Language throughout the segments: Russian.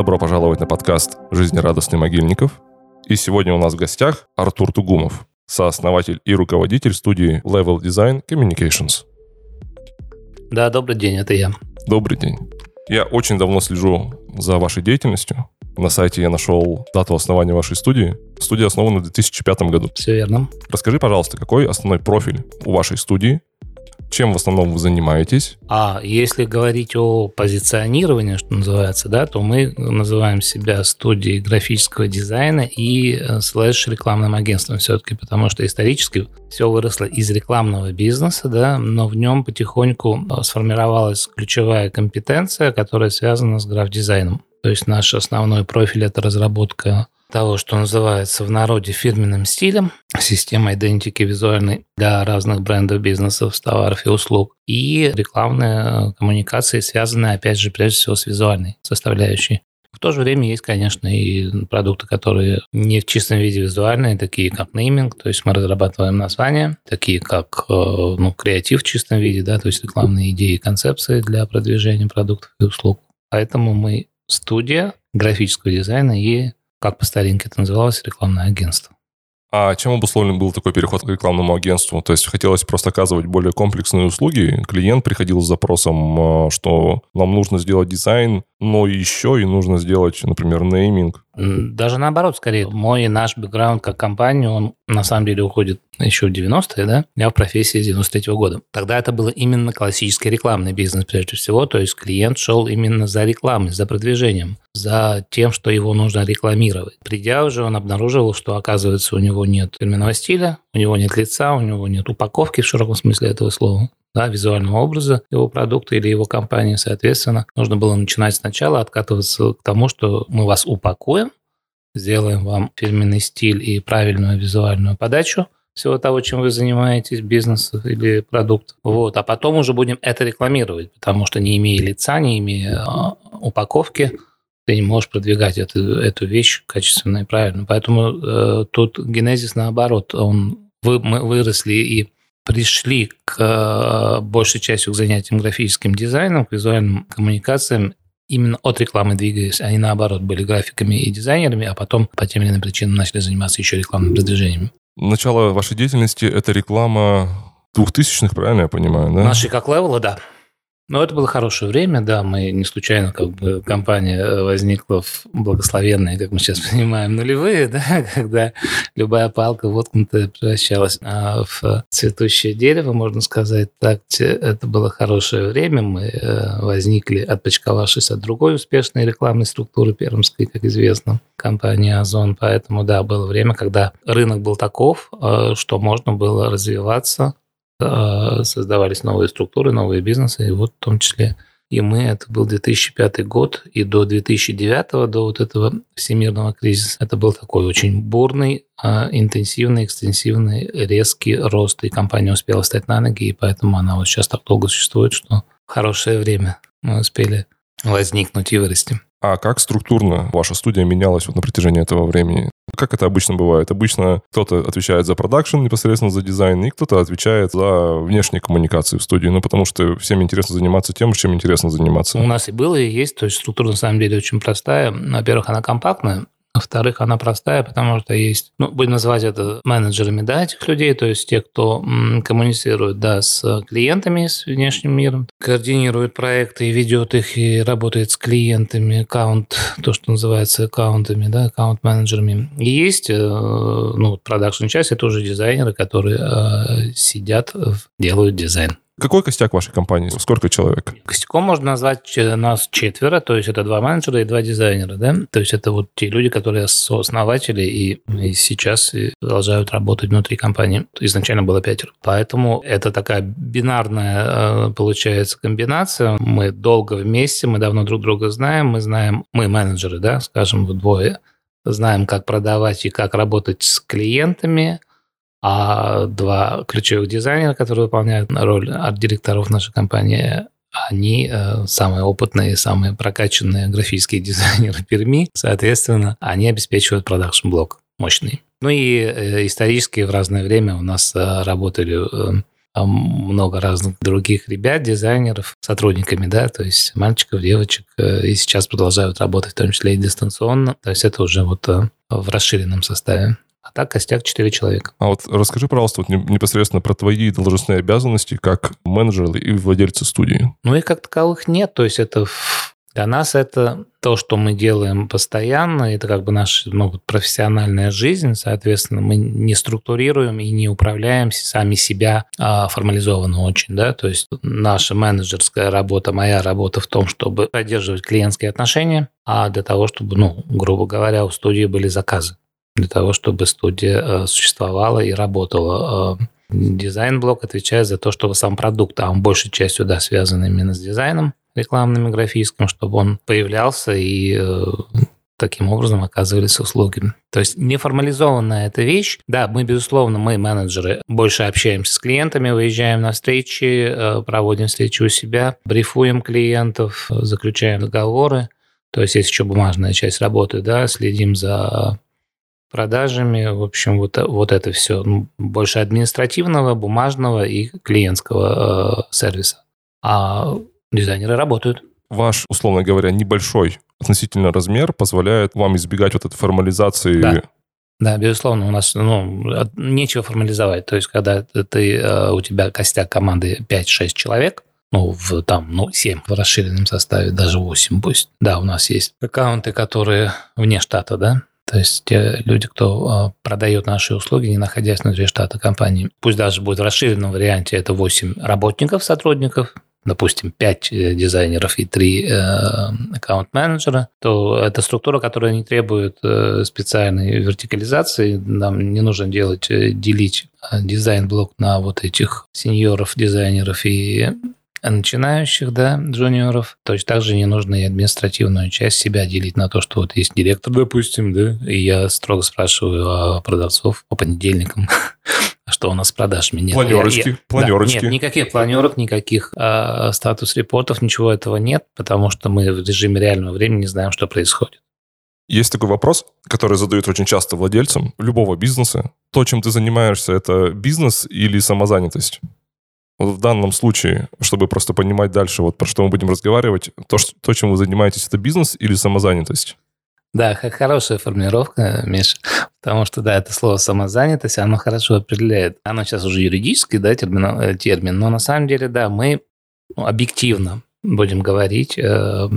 Добро пожаловать на подкаст «Жизнерадостный Могильников». И сегодня у нас в гостях Артур Тугумов, сооснователь и руководитель студии Level Design Communications. Да, добрый день, это я. Добрый день. Я очень давно слежу за вашей деятельностью. На сайте я нашел дату основания вашей студии. Студия основана в 2005 году. Все верно. Расскажи, пожалуйста, какой основной профиль у вашей студии чем в основном вы занимаетесь? А если говорить о позиционировании, что называется, да, то мы называем себя студией графического дизайна и э, слэш рекламным агентством все-таки, потому что исторически все выросло из рекламного бизнеса, да, но в нем потихоньку э, сформировалась ключевая компетенция, которая связана с граф-дизайном. То есть наш основной профиль – это разработка того, что называется в народе фирменным стилем, система идентики визуальной для разных брендов, бизнесов, товаров и услуг, и рекламные коммуникации, связанные, опять же, прежде всего с визуальной составляющей. В то же время есть, конечно, и продукты, которые не в чистом виде визуальные, такие как нейминг, то есть мы разрабатываем названия, такие как э, ну, креатив в чистом виде, да, то есть рекламные идеи и концепции для продвижения продуктов и услуг. Поэтому мы студия графического дизайна и как по старинке это называлось, рекламное агентство. А чем обусловлен был такой переход к рекламному агентству? То есть хотелось просто оказывать более комплексные услуги. Клиент приходил с запросом, э, что нам нужно сделать дизайн, но еще и нужно сделать, например, нейминг. Даже наоборот, скорее. Мой наш бэкграунд как компания, он на самом деле уходит еще в 90-е, да? Я в профессии с 93 -го года. Тогда это был именно классический рекламный бизнес прежде всего, то есть клиент шел именно за рекламой, за продвижением, за тем, что его нужно рекламировать. Придя уже, он обнаруживал, что, оказывается, у него нет фирменного стиля, у него нет лица, у него нет упаковки в широком смысле этого слова да, визуального образа его продукта или его компании, соответственно, нужно было начинать сначала откатываться к тому, что мы вас упакуем, сделаем вам фирменный стиль и правильную визуальную подачу всего того, чем вы занимаетесь, бизнес или продукт. Вот. А потом уже будем это рекламировать, потому что не имея лица, не имея а, упаковки, ты не можешь продвигать эту, эту вещь качественно и правильно. Поэтому э, тут генезис наоборот, он, вы, мы выросли и пришли к э, большей частью к занятиям графическим дизайном, к визуальным коммуникациям именно от рекламы двигаясь, они наоборот были графиками и дизайнерами, а потом по тем или иным причинам начали заниматься еще рекламным продвижением. Начало вашей деятельности – это реклама двухтысячных, правильно я понимаю, да? Наши как левела, да. Ну, это было хорошее время, да, мы не случайно, как бы, компания э, возникла в благословенные, как мы сейчас понимаем, нулевые, да, когда любая палка воткнутая превращалась а, в цветущее дерево, можно сказать так. Это было хорошее время, мы э, возникли, отпочковавшись от другой успешной рекламной структуры пермской, как известно, компании Озон, поэтому, да, было время, когда рынок был таков, э, что можно было развиваться, создавались новые структуры, новые бизнесы, и вот в том числе и мы, это был 2005 год, и до 2009, до вот этого всемирного кризиса, это был такой очень бурный, а, интенсивный, экстенсивный, резкий рост, и компания успела встать на ноги, и поэтому она вот сейчас так долго существует, что в хорошее время мы успели возникнуть и вырасти. А как структурно ваша студия менялась вот на протяжении этого времени? Как это обычно бывает? Обычно кто-то отвечает за продакшн, непосредственно за дизайн, и кто-то отвечает за внешние коммуникации в студии. Ну, потому что всем интересно заниматься тем, чем интересно заниматься. У нас и было, и есть. То есть структура на самом деле очень простая. Во-первых, она компактная. Во-вторых, она простая, потому что есть, ну, будем называть это менеджерами, да, этих людей, то есть те, кто коммуницирует, да, с клиентами, с внешним миром, координирует проекты и ведет их, и работает с клиентами, аккаунт, то, что называется аккаунтами, да, аккаунт-менеджерами. И есть, э, ну, продакшн часть, это уже дизайнеры, которые э, сидят, делают дизайн. Какой костяк вашей компании? Сколько человек? Костяком можно назвать нас четверо, то есть это два менеджера и два дизайнера, да? То есть это вот те люди, которые сооснователи и, и сейчас продолжают работать внутри компании. Изначально было пятеро. Поэтому это такая бинарная, э, получается, комбинация. Мы долго вместе, мы давно друг друга знаем, мы знаем, мы менеджеры, да, скажем, вдвое, знаем, как продавать и как работать с клиентами, а два ключевых дизайнера, которые выполняют роль арт-директоров нашей компании, они э, самые опытные, самые прокачанные графические дизайнеры Перми. Соответственно, они обеспечивают продакшн-блок мощный. Ну и э, исторически в разное время у нас э, работали много разных других ребят, дизайнеров, сотрудниками, да, то есть мальчиков, девочек, э, и сейчас продолжают работать, в том числе и дистанционно, то есть это уже вот э, в расширенном составе. А так костяк 4 человека. А вот расскажи, пожалуйста, вот непосредственно про твои должностные обязанности как менеджера и владельца студии. Ну, их как таковых нет, то есть это для нас это то, что мы делаем постоянно, это как бы наша ну, профессиональная жизнь, соответственно, мы не структурируем и не управляем сами себя а, формализованно очень, да, то есть наша менеджерская работа, моя работа в том, чтобы поддерживать клиентские отношения, а для того, чтобы, ну, грубо говоря, у студии были заказы, для того, чтобы студия а, существовала и работала. А, дизайн-блок отвечает за то, чтобы сам продукт, а он большей частью, да, связан именно с дизайном, рекламным и графическим, чтобы он появлялся и э, таким образом оказывались услуги. То есть неформализованная эта вещь. Да, мы, безусловно, мы, менеджеры, больше общаемся с клиентами, выезжаем на встречи, э, проводим встречи у себя, брифуем клиентов, заключаем договоры. То есть есть еще бумажная часть работы, да, следим за продажами, в общем, вот, вот это все. Больше административного, бумажного и клиентского э, сервиса. А дизайнеры работают. Ваш, условно говоря, небольшой относительно размер позволяет вам избегать вот этой формализации да. Да, безусловно, у нас ну, нечего формализовать. То есть, когда ты, э, у тебя костяк команды 5-6 человек, ну, в, там, ну, 7 в расширенном составе, даже 8 пусть. Да, у нас есть аккаунты, которые вне штата, да, то есть те люди, кто э, продает наши услуги, не находясь внутри штата компании, пусть даже будет в расширенном варианте, это 8 работников, сотрудников, допустим, 5 э, дизайнеров и 3 э, аккаунт-менеджера, то это структура, которая не требует э, специальной вертикализации. Нам не нужно делать, делить дизайн-блок на вот этих сеньоров, дизайнеров и начинающих, да, джуниоров. Точно так же не нужно и административную часть себя делить на то, что вот есть директор, допустим, да, и я строго спрашиваю о продавцов по понедельникам, а что у нас с продажами? Нет, планерочки, я, я, планерочки. Да, нет, никаких планерок, никаких э, статус-репортов, ничего этого нет, потому что мы в режиме реального времени не знаем, что происходит. Есть такой вопрос, который задают очень часто владельцам любого бизнеса. То, чем ты занимаешься, это бизнес или самозанятость? Вот в данном случае, чтобы просто понимать дальше, вот про что мы будем разговаривать, то, что, то чем вы занимаетесь, это бизнес или самозанятость? Да, хорошая формулировка, Миша, потому что, да, это слово «самозанятость», оно хорошо определяет. Оно сейчас уже юридический, да, термин, э, термин но на самом деле, да, мы ну, объективно будем говорить, э,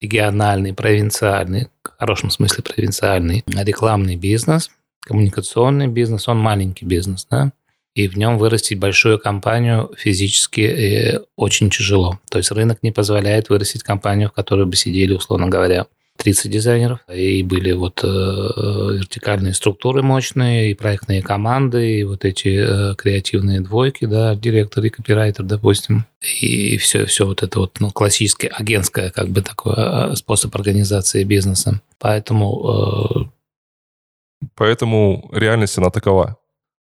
региональный, провинциальный, в хорошем смысле провинциальный рекламный бизнес, коммуникационный бизнес, он маленький бизнес, да, и в нем вырастить большую компанию физически э, очень тяжело. То есть рынок не позволяет вырастить компанию, в которой бы сидели, условно говоря, 30 дизайнеров, и были вот э, вертикальные структуры мощные, и проектные команды, и вот эти э, креативные двойки, да, директор и копирайтер, допустим, и все, все вот это вот, ну, классическое, агентское, как бы такой э, способ организации бизнеса. Поэтому... Э, Поэтому реальность, она такова.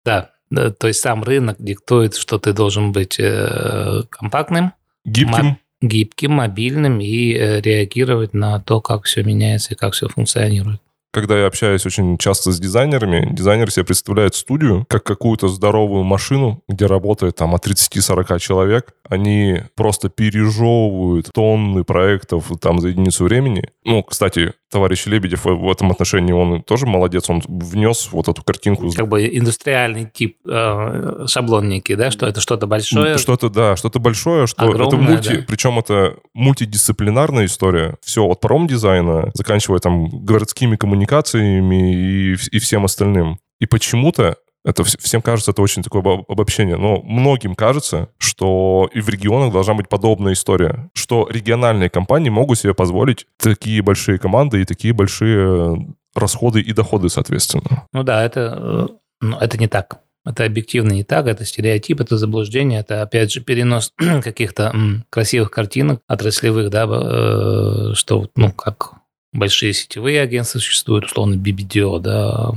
Да, то есть сам рынок диктует, что ты должен быть э, компактным, гибким, гибким, мобильным и э, реагировать на то, как все меняется и как все функционирует когда я общаюсь очень часто с дизайнерами, дизайнер себе представляет студию как какую-то здоровую машину, где работает там от 30-40 человек. Они просто пережевывают тонны проектов там за единицу времени. Ну, кстати, товарищ Лебедев в этом отношении, он тоже молодец, он внес вот эту картинку. Как бы индустриальный тип, э, шаблон некий, да, что это что-то большое. Что-то, да, что-то большое, что огромное, это мульти, да. причем это мультидисциплинарная история. Все от промдизайна, заканчивая там городскими коммуникациями и, и всем остальным. И почему-то это всем кажется, это очень такое обобщение. Но многим кажется, что и в регионах должна быть подобная история. Что региональные компании могут себе позволить такие большие команды и такие большие э, расходы и доходы, соответственно. Ну да, это, э, ну, это не так. Это объективно не так, это стереотип, это заблуждение, это, опять же, перенос каких-то красивых картинок отраслевых, да, э, что, ну, как большие сетевые агентства существуют, условно BBDO, да,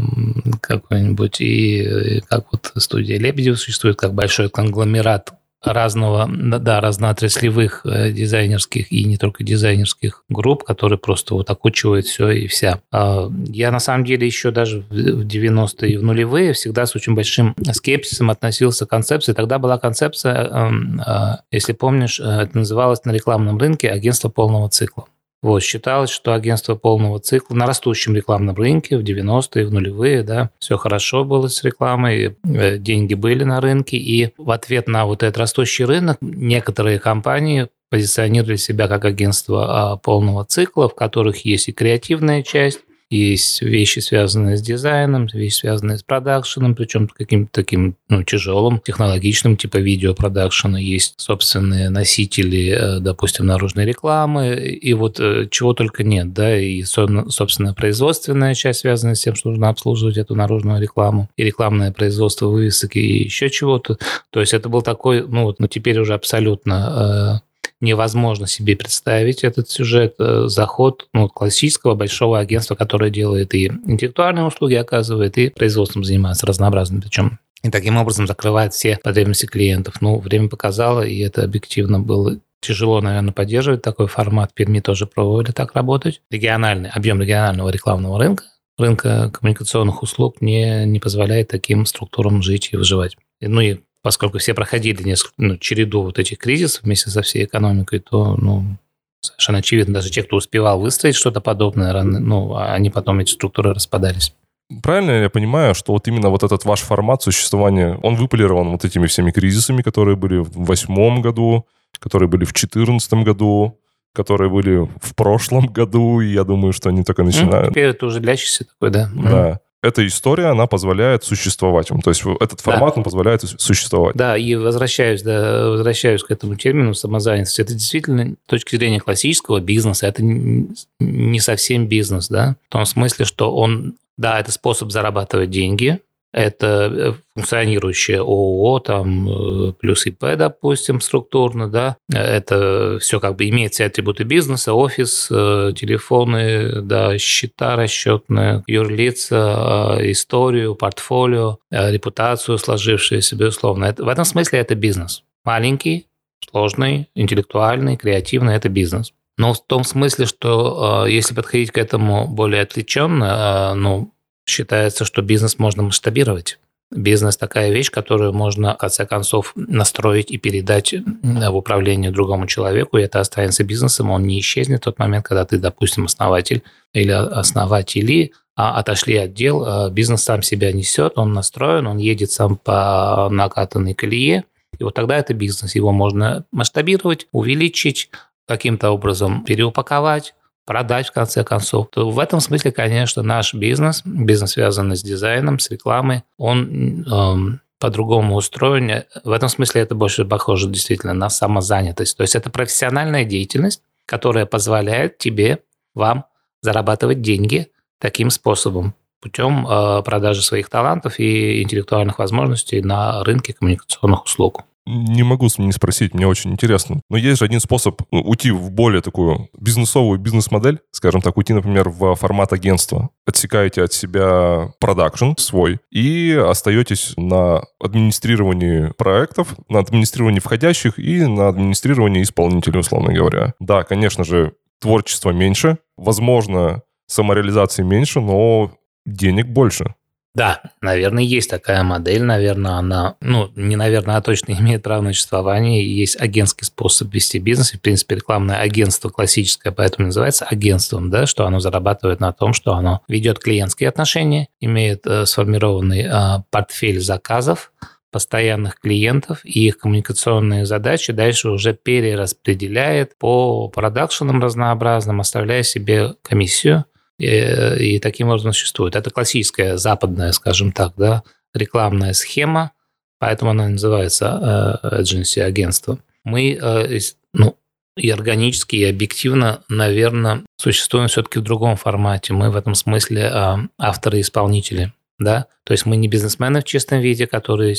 какой-нибудь, и как вот студия Лебедев существует, как большой конгломерат разного, да, разноотраслевых э, дизайнерских и не только дизайнерских групп, которые просто вот окучивают все и вся. А, я на самом деле еще даже в 90-е и в нулевые всегда с очень большим скепсисом относился к концепции. Тогда была концепция, эм, а, если помнишь, э, это называлось на рекламном рынке агентство полного цикла. Вот, считалось, что агентство полного цикла на растущем рекламном рынке в 90-е, в нулевые, да, все хорошо было с рекламой, э, деньги были на рынке, и в ответ на вот этот растущий рынок некоторые компании позиционировали себя как агентство а, полного цикла, в которых есть и креативная часть, есть вещи, связанные с дизайном, вещи, связанные с продакшеном, причем каким-то таким ну, тяжелым, технологичным, типа видеопродакшена. Есть собственные носители, э, допустим, наружной рекламы, и вот э, чего только нет, да, и, собственно, производственная часть связана с тем, что нужно обслуживать эту наружную рекламу, и рекламное производство высоки, и еще чего-то. То есть это был такой, ну вот, ну теперь уже абсолютно э, невозможно себе представить этот сюжет, э, заход ну, классического большого агентства, которое делает и интеллектуальные услуги оказывает, и производством занимается разнообразным, причем и таким образом закрывает все потребности клиентов. Ну, время показало, и это объективно было тяжело, наверное, поддерживать такой формат. В Перми тоже пробовали так работать. Региональный, объем регионального рекламного рынка, рынка коммуникационных услуг не, не позволяет таким структурам жить и выживать. Ну и поскольку все проходили несколько, ну, череду вот этих кризисов вместе со всей экономикой, то, ну, совершенно очевидно, даже те, кто успевал выстроить что-то подобное, ну, они потом эти структуры распадались. Правильно я понимаю, что вот именно вот этот ваш формат существования, он выполирован вот этими всеми кризисами, которые были в восьмом году, которые были в четырнадцатом году, которые были в прошлом году, и я думаю, что они только начинают. Ну, теперь это уже длящийся такой, да. Да эта история, она позволяет существовать вам. То есть этот формат, да. он позволяет существовать. Да, и возвращаюсь, да, возвращаюсь к этому термину самозанятость. Это действительно, с точки зрения классического бизнеса, это не совсем бизнес, да, в том смысле, что он, да, это способ зарабатывать деньги, это э, функционирующее ООО, там, э, плюс ИП, допустим, структурно, да, это все как бы имеет все атрибуты бизнеса, офис, э, телефоны, да, счета расчетные, юрлица, историю, портфолио, репутацию сложившуюся, безусловно. Это, в этом смысле это бизнес. Маленький, сложный, интеллектуальный, креативный – это бизнес. Но в том смысле, что если подходить к этому более отвлеченно, ну, Считается, что бизнес можно масштабировать. Бизнес такая вещь, которую можно, в конце концов, настроить и передать в управление другому человеку, и это останется бизнесом, он не исчезнет в тот момент, когда ты, допустим, основатель или основатели а отошли от дел, а бизнес сам себя несет, он настроен, он едет сам по накатанной колее, и вот тогда это бизнес. Его можно масштабировать, увеличить, каким-то образом переупаковать, продать в конце концов. То в этом смысле, конечно, наш бизнес, бизнес связанный с дизайном, с рекламой, он эм, по-другому устроен. В этом смысле это больше похоже действительно на самозанятость. То есть это профессиональная деятельность, которая позволяет тебе, вам зарабатывать деньги таким способом путем э, продажи своих талантов и интеллектуальных возможностей на рынке коммуникационных услуг. Не могу не спросить, мне очень интересно. Но есть же один способ ну, уйти в более такую бизнесовую бизнес-модель, скажем так, уйти, например, в формат агентства. Отсекаете от себя продакшн свой и остаетесь на администрировании проектов, на администрировании входящих и на администрировании исполнителей, условно говоря. Да, конечно же, творчества меньше, возможно, самореализации меньше, но денег больше. Да, наверное, есть такая модель, наверное, она, ну, не наверное, а точно имеет право на существование. Есть агентский способ вести бизнес, и, в принципе, рекламное агентство классическое, поэтому называется агентством, да, что оно зарабатывает на том, что оно ведет клиентские отношения, имеет э, сформированный э, портфель заказов, постоянных клиентов и их коммуникационные задачи дальше уже перераспределяет по продакшенам разнообразным, оставляя себе комиссию и, и таким образом существует. Это классическая западная, скажем так, да, рекламная схема, поэтому она называется э, agency агентство. Мы, э, ну, и органически, и объективно, наверное, существуем все-таки в другом формате. Мы в этом смысле э, авторы-исполнители, да, то есть мы не бизнесмены в чистом виде, которые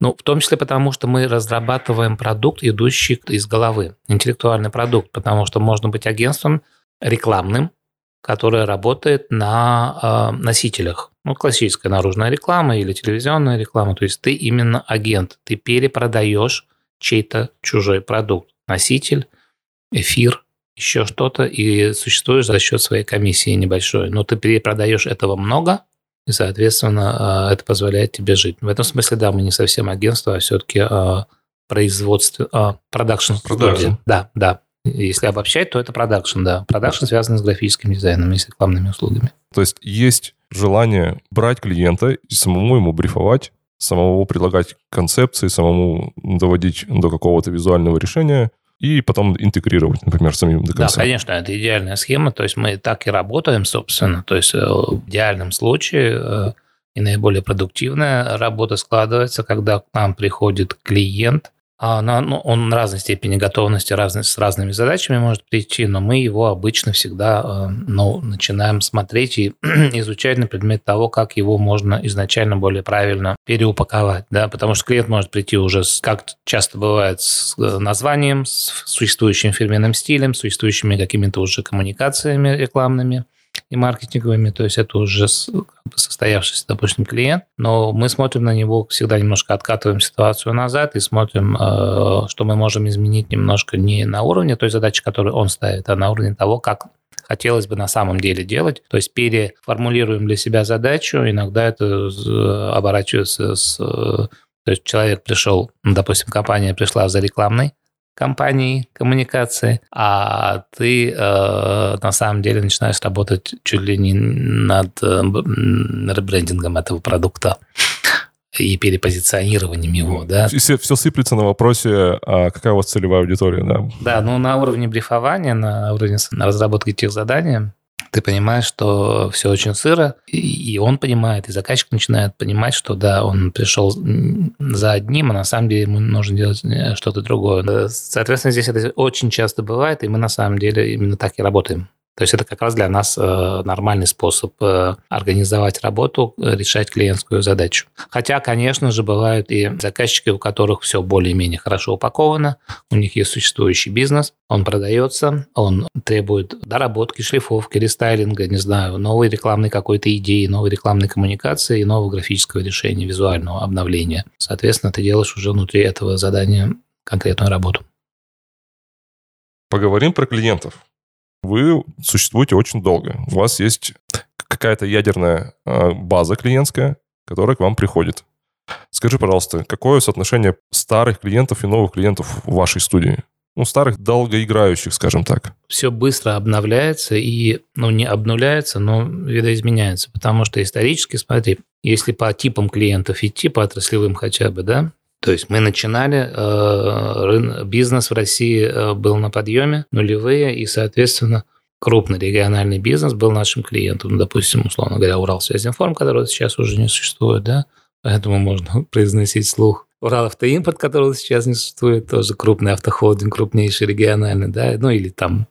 ну, в том числе потому, что мы разрабатываем продукт, идущий из головы, интеллектуальный продукт, потому что можно быть агентством рекламным, которая работает на э, носителях. Ну, классическая наружная реклама или телевизионная реклама. То есть ты именно агент, ты перепродаешь чей-то чужой продукт, носитель, эфир, еще что-то, и существуешь за счет своей комиссии небольшой. Но ты перепродаешь этого много, и, соответственно, это позволяет тебе жить. В этом смысле, да, мы не совсем агентство, а все-таки производство, продакшн. Продакшн. Да, да. Если обобщать, то это продакшн, да. Продакшн связан с графическим дизайном и с рекламными услугами. То есть есть желание брать клиента и самому ему брифовать, самому предлагать концепции, самому доводить до какого-то визуального решения и потом интегрировать, например, самим до конца. Да, конечно, это идеальная схема. То есть мы так и работаем, собственно. То есть э, в идеальном случае э, и наиболее продуктивная работа складывается, когда к нам приходит клиент, а на, ну, он разной степени готовности, разный, с разными задачами может прийти, но мы его обычно всегда э, ну, начинаем смотреть и изучать на предмет того, как его можно изначально более правильно переупаковать. Да? Потому что клиент может прийти уже, с, как часто бывает, с э, названием, с существующим фирменным стилем, с существующими какими-то уже коммуникациями рекламными – и маркетинговыми, то есть это уже состоявшийся, допустим, клиент, но мы смотрим на него, всегда немножко откатываем ситуацию назад и смотрим, э, что мы можем изменить немножко не на уровне той задачи, которую он ставит, а на уровне того, как хотелось бы на самом деле делать. То есть переформулируем для себя задачу, иногда это оборачивается с... То есть человек пришел, допустим, компания пришла за рекламной компании коммуникации, а ты э, на самом деле начинаешь работать чуть ли не над э, ребрендингом этого продукта и перепозиционированием его, да. Все, все сыплется на вопросе, а какая у вас целевая аудитория, да? Да, ну на уровне брифования, на уровне разработки тех заданий ты понимаешь, что все очень сыро, и он понимает, и заказчик начинает понимать, что да, он пришел за одним, а на самом деле ему нужно делать э, что-то другое. Соответственно, здесь это очень часто бывает, и мы на самом деле именно так и работаем. То есть это как раз для нас э, нормальный способ э, организовать работу, э, решать клиентскую задачу. Хотя, конечно же, бывают и заказчики, у которых все более-менее хорошо упаковано, у них есть существующий бизнес, он продается, он требует доработки, шлифовки, рестайлинга, не знаю, новой рекламной какой-то идеи, новой рекламной коммуникации и нового графического решения, визуального обновления. Соответственно, ты делаешь уже внутри этого задания конкретную работу. Поговорим про клиентов вы существуете очень долго. У вас есть какая-то ядерная а, база клиентская, которая к вам приходит. Скажи, пожалуйста, какое соотношение старых клиентов и новых клиентов в вашей студии? Ну, старых долгоиграющих, скажем так. Все быстро обновляется и, ну, не обнуляется, но видоизменяется. Потому что исторически, смотри, если по типам клиентов идти, по отраслевым хотя бы, да, то есть мы начинали, э, бизнес в России э, был на подъеме, нулевые, и, соответственно, крупный региональный бизнес был нашим клиентом. Ну, допустим, условно говоря, Уралсвязинформ, который сейчас уже не существует, да, поэтому можно произносить слух. Урал Автоимпорт, которого сейчас не существует, тоже крупный автохолдинг, крупнейший региональный, да, ну или там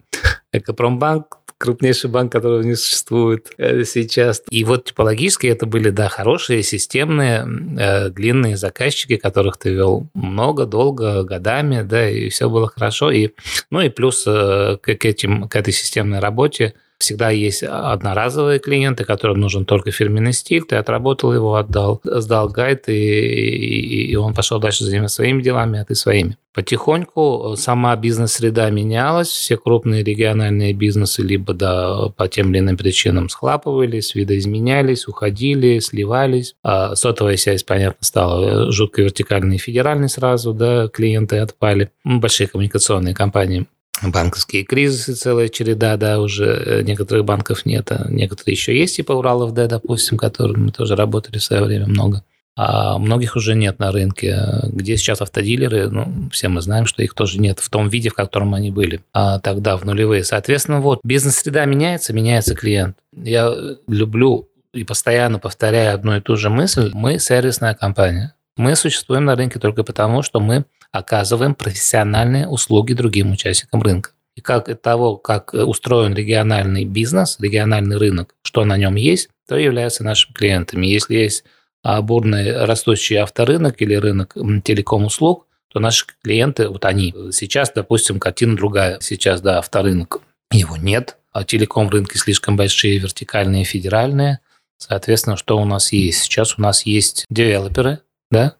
Экопромбанк, крупнейший банк, которого не существует э, сейчас. И вот типологически это были, да, хорошие, системные, э, длинные заказчики, которых ты вел много, долго, годами, да, и все было хорошо. И, ну и плюс э, к, этим, к этой системной работе Всегда есть одноразовые клиенты, которым нужен только фирменный стиль. Ты отработал его, отдал, сдал гайд, и, и, и он пошел дальше заниматься своими делами, а ты своими. Потихоньку сама бизнес-среда менялась, все крупные региональные бизнесы либо да, по тем или иным причинам схлапывались, видоизменялись, уходили, сливались. А сотовая связь, понятно, стала жутко вертикальной и федеральной сразу, да, клиенты отпали, большие коммуникационные компании банковские кризисы, целая череда, да, уже э, некоторых банков нет, а некоторые еще есть, типа Уралов Д, допустим, которыми мы тоже работали в свое время много. А многих уже нет на рынке. Где сейчас автодилеры, ну, все мы знаем, что их тоже нет в том виде, в котором они были а тогда, в нулевые. Соответственно, вот, бизнес-среда меняется, меняется клиент. Я люблю и постоянно повторяю одну и ту же мысль. Мы сервисная компания. Мы существуем на рынке только потому, что мы оказываем профессиональные услуги другим участникам рынка. И как того, как устроен региональный бизнес, региональный рынок, что на нем есть, то являются нашими клиентами. Если есть бурный растущий авторынок или рынок телеком-услуг, то наши клиенты, вот они, сейчас, допустим, картина другая. Сейчас, да, авторынок, его нет, а телеком-рынки слишком большие, вертикальные, федеральные. Соответственно, что у нас есть? Сейчас у нас есть девелоперы, да,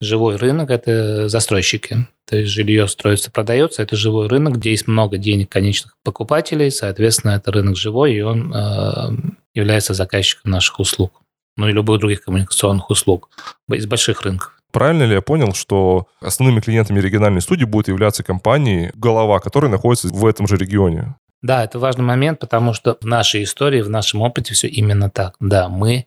Живой рынок – это застройщики. То есть жилье строится, продается. Это живой рынок, где есть много денег конечных покупателей. Соответственно, это рынок живой, и он э, является заказчиком наших услуг. Ну и любых других коммуникационных услуг из больших рынков. Правильно ли я понял, что основными клиентами региональной студии будут являться компании, голова которой находится в этом же регионе? Да, это важный момент, потому что в нашей истории, в нашем опыте все именно так. Да, мы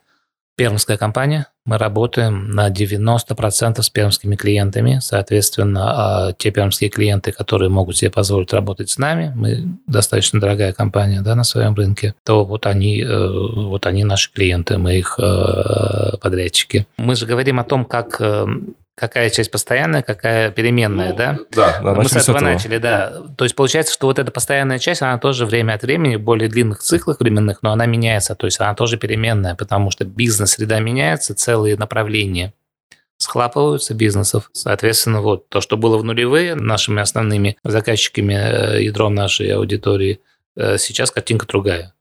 пермская компания, мы работаем на 90% с пермскими клиентами. Соответственно, а те пермские клиенты, которые могут себе позволить работать с нами, мы достаточно дорогая компания да, на своем рынке, то вот они, э, вот они наши клиенты, мы их э, подрядчики. Мы же говорим о том, как э, какая часть постоянная, какая переменная, ну, да? Да, да Мы с этого, этого начали, да. То есть получается, что вот эта постоянная часть, она тоже время от времени, в более длинных циклах временных, но она меняется, то есть она тоже переменная, потому что бизнес-среда меняется, целые направления схлапываются бизнесов. Соответственно, вот то, что было в нулевые нашими основными заказчиками, э, ядром нашей аудитории, э, сейчас картинка другая.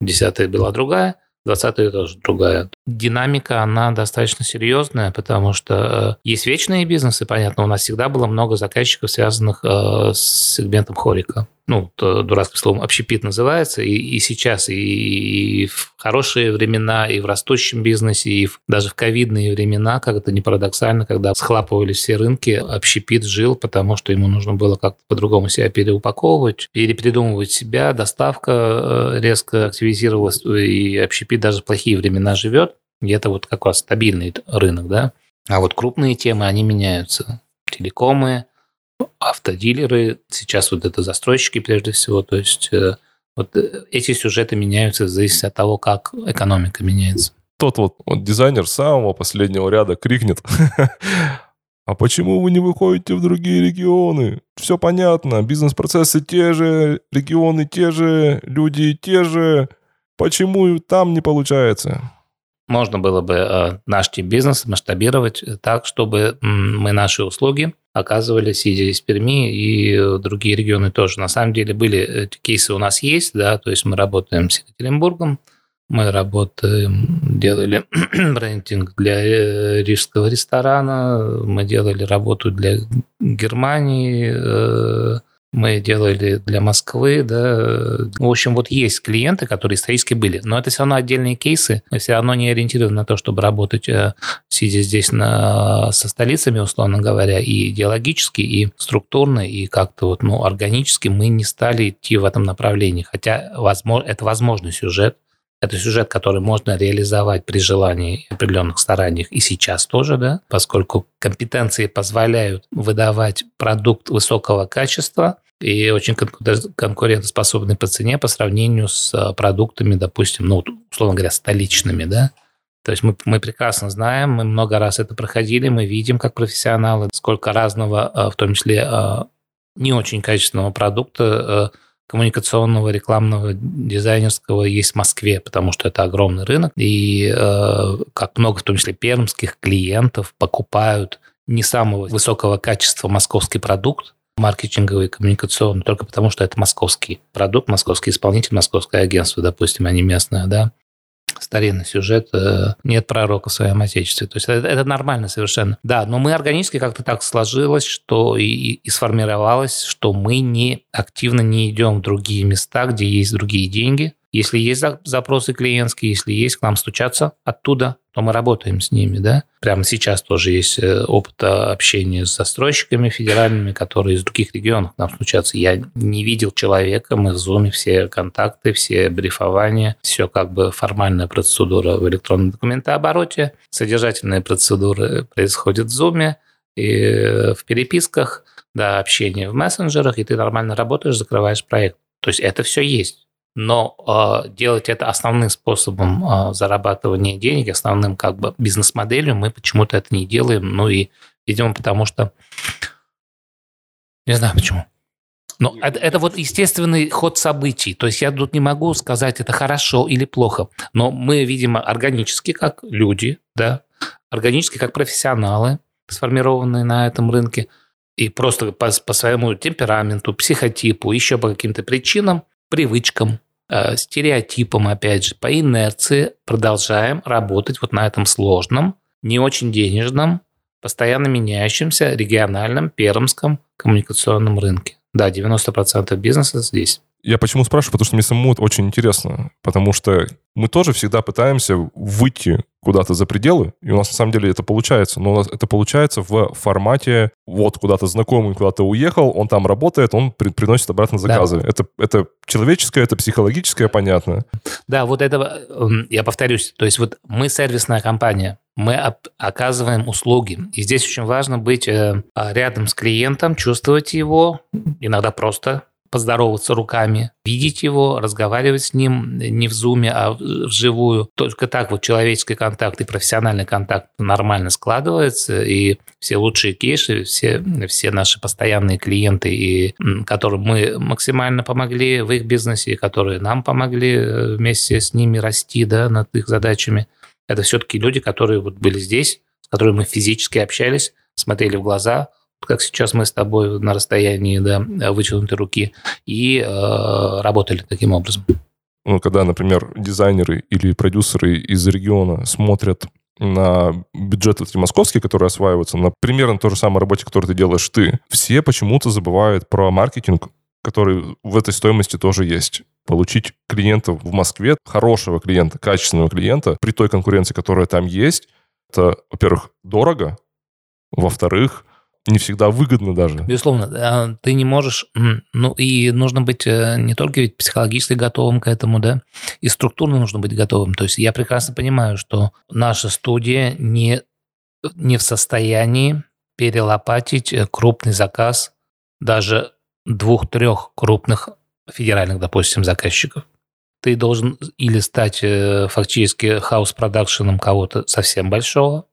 Десятая была другая, 20 тоже другая. Динамика, она достаточно серьезная, потому что э, есть вечные бизнесы, понятно, у нас всегда было много заказчиков, связанных э, с сегментом хорика ну, дурацким словом, общепит называется, и, и сейчас, и, и в хорошие времена, и в растущем бизнесе, и в, даже в ковидные времена, как это не парадоксально, когда схлапывались все рынки, общепит жил, потому что ему нужно было как-то по-другому себя переупаковывать, перепридумывать себя, доставка э, резко активизировалась, и общепит даже в плохие времена живет, и это вот как раз стабильный рынок, да. А вот крупные темы, они меняются. Телекомы, автодилеры, сейчас вот это застройщики прежде всего, то есть э, вот э, эти сюжеты меняются в зависимости от того, как экономика меняется. Тот вот, вот дизайнер самого последнего ряда крикнет, а почему вы не выходите в другие регионы? Все понятно, бизнес-процессы те же, регионы те же, люди те же. Почему там не получается? Можно было бы э, наш тип бизнеса масштабировать так, чтобы мы наши услуги оказывали, сидя из Перми, и другие регионы тоже. На самом деле были эти кейсы у нас есть, да, то есть мы работаем с Екатеринбургом, мы работаем, делали брендинг для э, рижского ресторана, мы делали работу для Германии, э, мы делали для Москвы, да. В общем, вот есть клиенты, которые исторически были, но это все равно отдельные кейсы, мы все равно не ориентированы на то, чтобы работать, э, сидя здесь на, со столицами, условно говоря, и идеологически, и структурно, и как-то вот, ну, органически мы не стали идти в этом направлении, хотя возможно, это возможный сюжет, это сюжет, который можно реализовать при желании определенных стараниях и сейчас тоже, да, поскольку компетенции позволяют выдавать продукт высокого качества, и очень конкурентоспособны по цене по сравнению с а, продуктами, допустим, ну, условно говоря, столичными, да. То есть мы, мы прекрасно знаем, мы много раз это проходили, мы видим как профессионалы, сколько разного, а, в том числе а, не очень качественного продукта коммуникационного, рекламного, дизайнерского есть в Москве, потому что это огромный рынок, и как много, в том числе пермских клиентов, покупают не самого высокого качества московский продукт, маркетинговый, коммуникационный, только потому что это московский продукт, московский исполнитель, московское агентство, допустим, а не местное, да. Старинный сюжет, э, нет пророка в своем отечестве. То есть это, это нормально совершенно. Да, но мы органически как-то так сложилось, что и, и сформировалось, что мы не активно не идем в другие места, где есть другие деньги, если есть запросы клиентские, если есть к нам стучаться оттуда, то мы работаем с ними, да. Прямо сейчас тоже есть э, опыт общения с застройщиками федеральными, которые из других регионов к нам стучатся. Я не видел человека, мы в Zoom все контакты, все брифования, все как бы формальная процедура в электронном документообороте, содержательные процедуры происходят в Zoom, и в переписках, да, общение в мессенджерах, и ты нормально работаешь, закрываешь проект. То есть это все есть но э, делать это основным способом э, зарабатывания денег, основным как бы бизнес-моделью, мы почему-то это не делаем. Ну и, видимо, потому что... Не знаю почему. Но это, это вот естественный ход событий. То есть я тут не могу сказать, это хорошо или плохо. Но мы, видимо, органически как люди, да, органически как профессионалы, сформированные на этом рынке, и просто по, по своему темпераменту, психотипу, еще по каким-то причинам, привычкам, Э, стереотипам, опять же, по инерции продолжаем работать вот на этом сложном, не очень денежном, постоянно меняющемся региональном пермском коммуникационном рынке. Да, 90% бизнеса здесь. Я почему спрашиваю? Потому что мне самому это очень интересно. Потому что мы тоже всегда пытаемся выйти куда-то за пределы, и у нас на самом деле это получается. Но у нас это получается в формате вот куда-то знакомый куда-то уехал, он там работает, он при, приносит обратно заказы. Да. Это, это человеческое, это психологическое, понятно. Да, вот это, эм, я повторюсь, то есть вот мы сервисная компания, мы оказываем услуги. И здесь очень важно быть э, рядом с клиентом, чувствовать его, иногда просто поздороваться руками, видеть его, разговаривать с ним не в зуме, а вживую. Только так вот человеческий контакт и профессиональный контакт нормально складывается, и все лучшие кейсы, все, все наши постоянные клиенты, и, которым мы максимально помогли в их бизнесе, и которые нам помогли э, вместе с ними расти да, над их задачами, это все-таки люди, которые вот были здесь, с которыми мы физически общались, смотрели в глаза, как сейчас мы с тобой на расстоянии да, вытянутой руки, и э, работали таким образом. Ну, когда, например, дизайнеры или продюсеры из региона смотрят на бюджет эти московские, которые осваиваются, на примерно то же самое работе, которую ты делаешь ты, все почему-то забывают про маркетинг, который в этой стоимости тоже есть. Получить клиента в Москве, хорошего клиента, качественного клиента, при той конкуренции, которая там есть, это, во-первых, дорого, во-вторых, не всегда выгодно даже. Безусловно, ты не можешь, ну и нужно быть э, не только ведь психологически готовым к этому, да, и структурно нужно быть готовым. То есть я прекрасно понимаю, что наша студия не, не в состоянии перелопатить э, крупный заказ даже двух-трех крупных федеральных, допустим, заказчиков. Ты должен или стать э, фактически хаус-продакшеном кого-то совсем большого,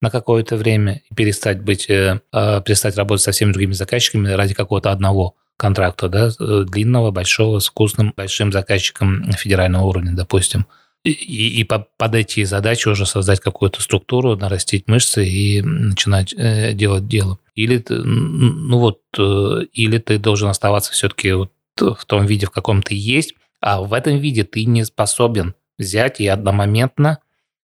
на какое-то время и перестать быть, э, э, перестать работать со всеми другими заказчиками ради какого-то одного контракта, да, э, длинного, большого, с вкусным, большим заказчиком федерального уровня, допустим. И, и, и под эти задачи уже создать какую-то структуру, нарастить мышцы и начинать э, делать дело. Или, ну вот, э, или ты должен оставаться все-таки вот в том виде, в каком ты есть, а в этом виде ты не способен взять и одномоментно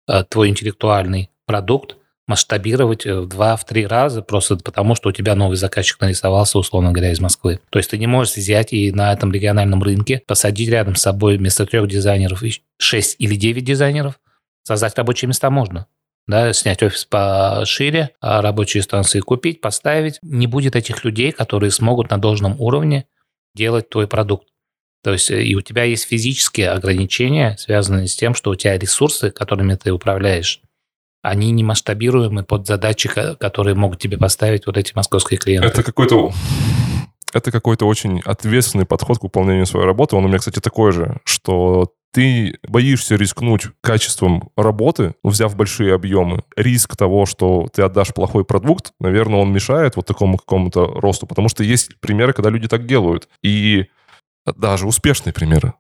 э, твой интеллектуальный продукт масштабировать в два, в три раза, просто потому что у тебя новый заказчик нарисовался, условно говоря, из Москвы. То есть ты не можешь взять и на этом региональном рынке посадить рядом с собой вместо трех дизайнеров шесть или девять дизайнеров, создать рабочие места можно. Да, снять офис пошире, а рабочие станции купить, поставить. Не будет этих людей, которые смогут на должном уровне делать твой продукт. То есть и у тебя есть физические ограничения, связанные с тем, что у тебя ресурсы, которыми ты управляешь, они не масштабируемы под задачи, которые могут тебе поставить вот эти московские клиенты. Это какой-то это какой-то очень ответственный подход к выполнению своей работы. Он у меня, кстати, такой же, что ты боишься рискнуть качеством работы, взяв большие объемы. Риск того, что ты отдашь плохой продукт, наверное, он мешает вот такому какому-то росту, потому что есть примеры, когда люди так делают. И даже успешные примеры.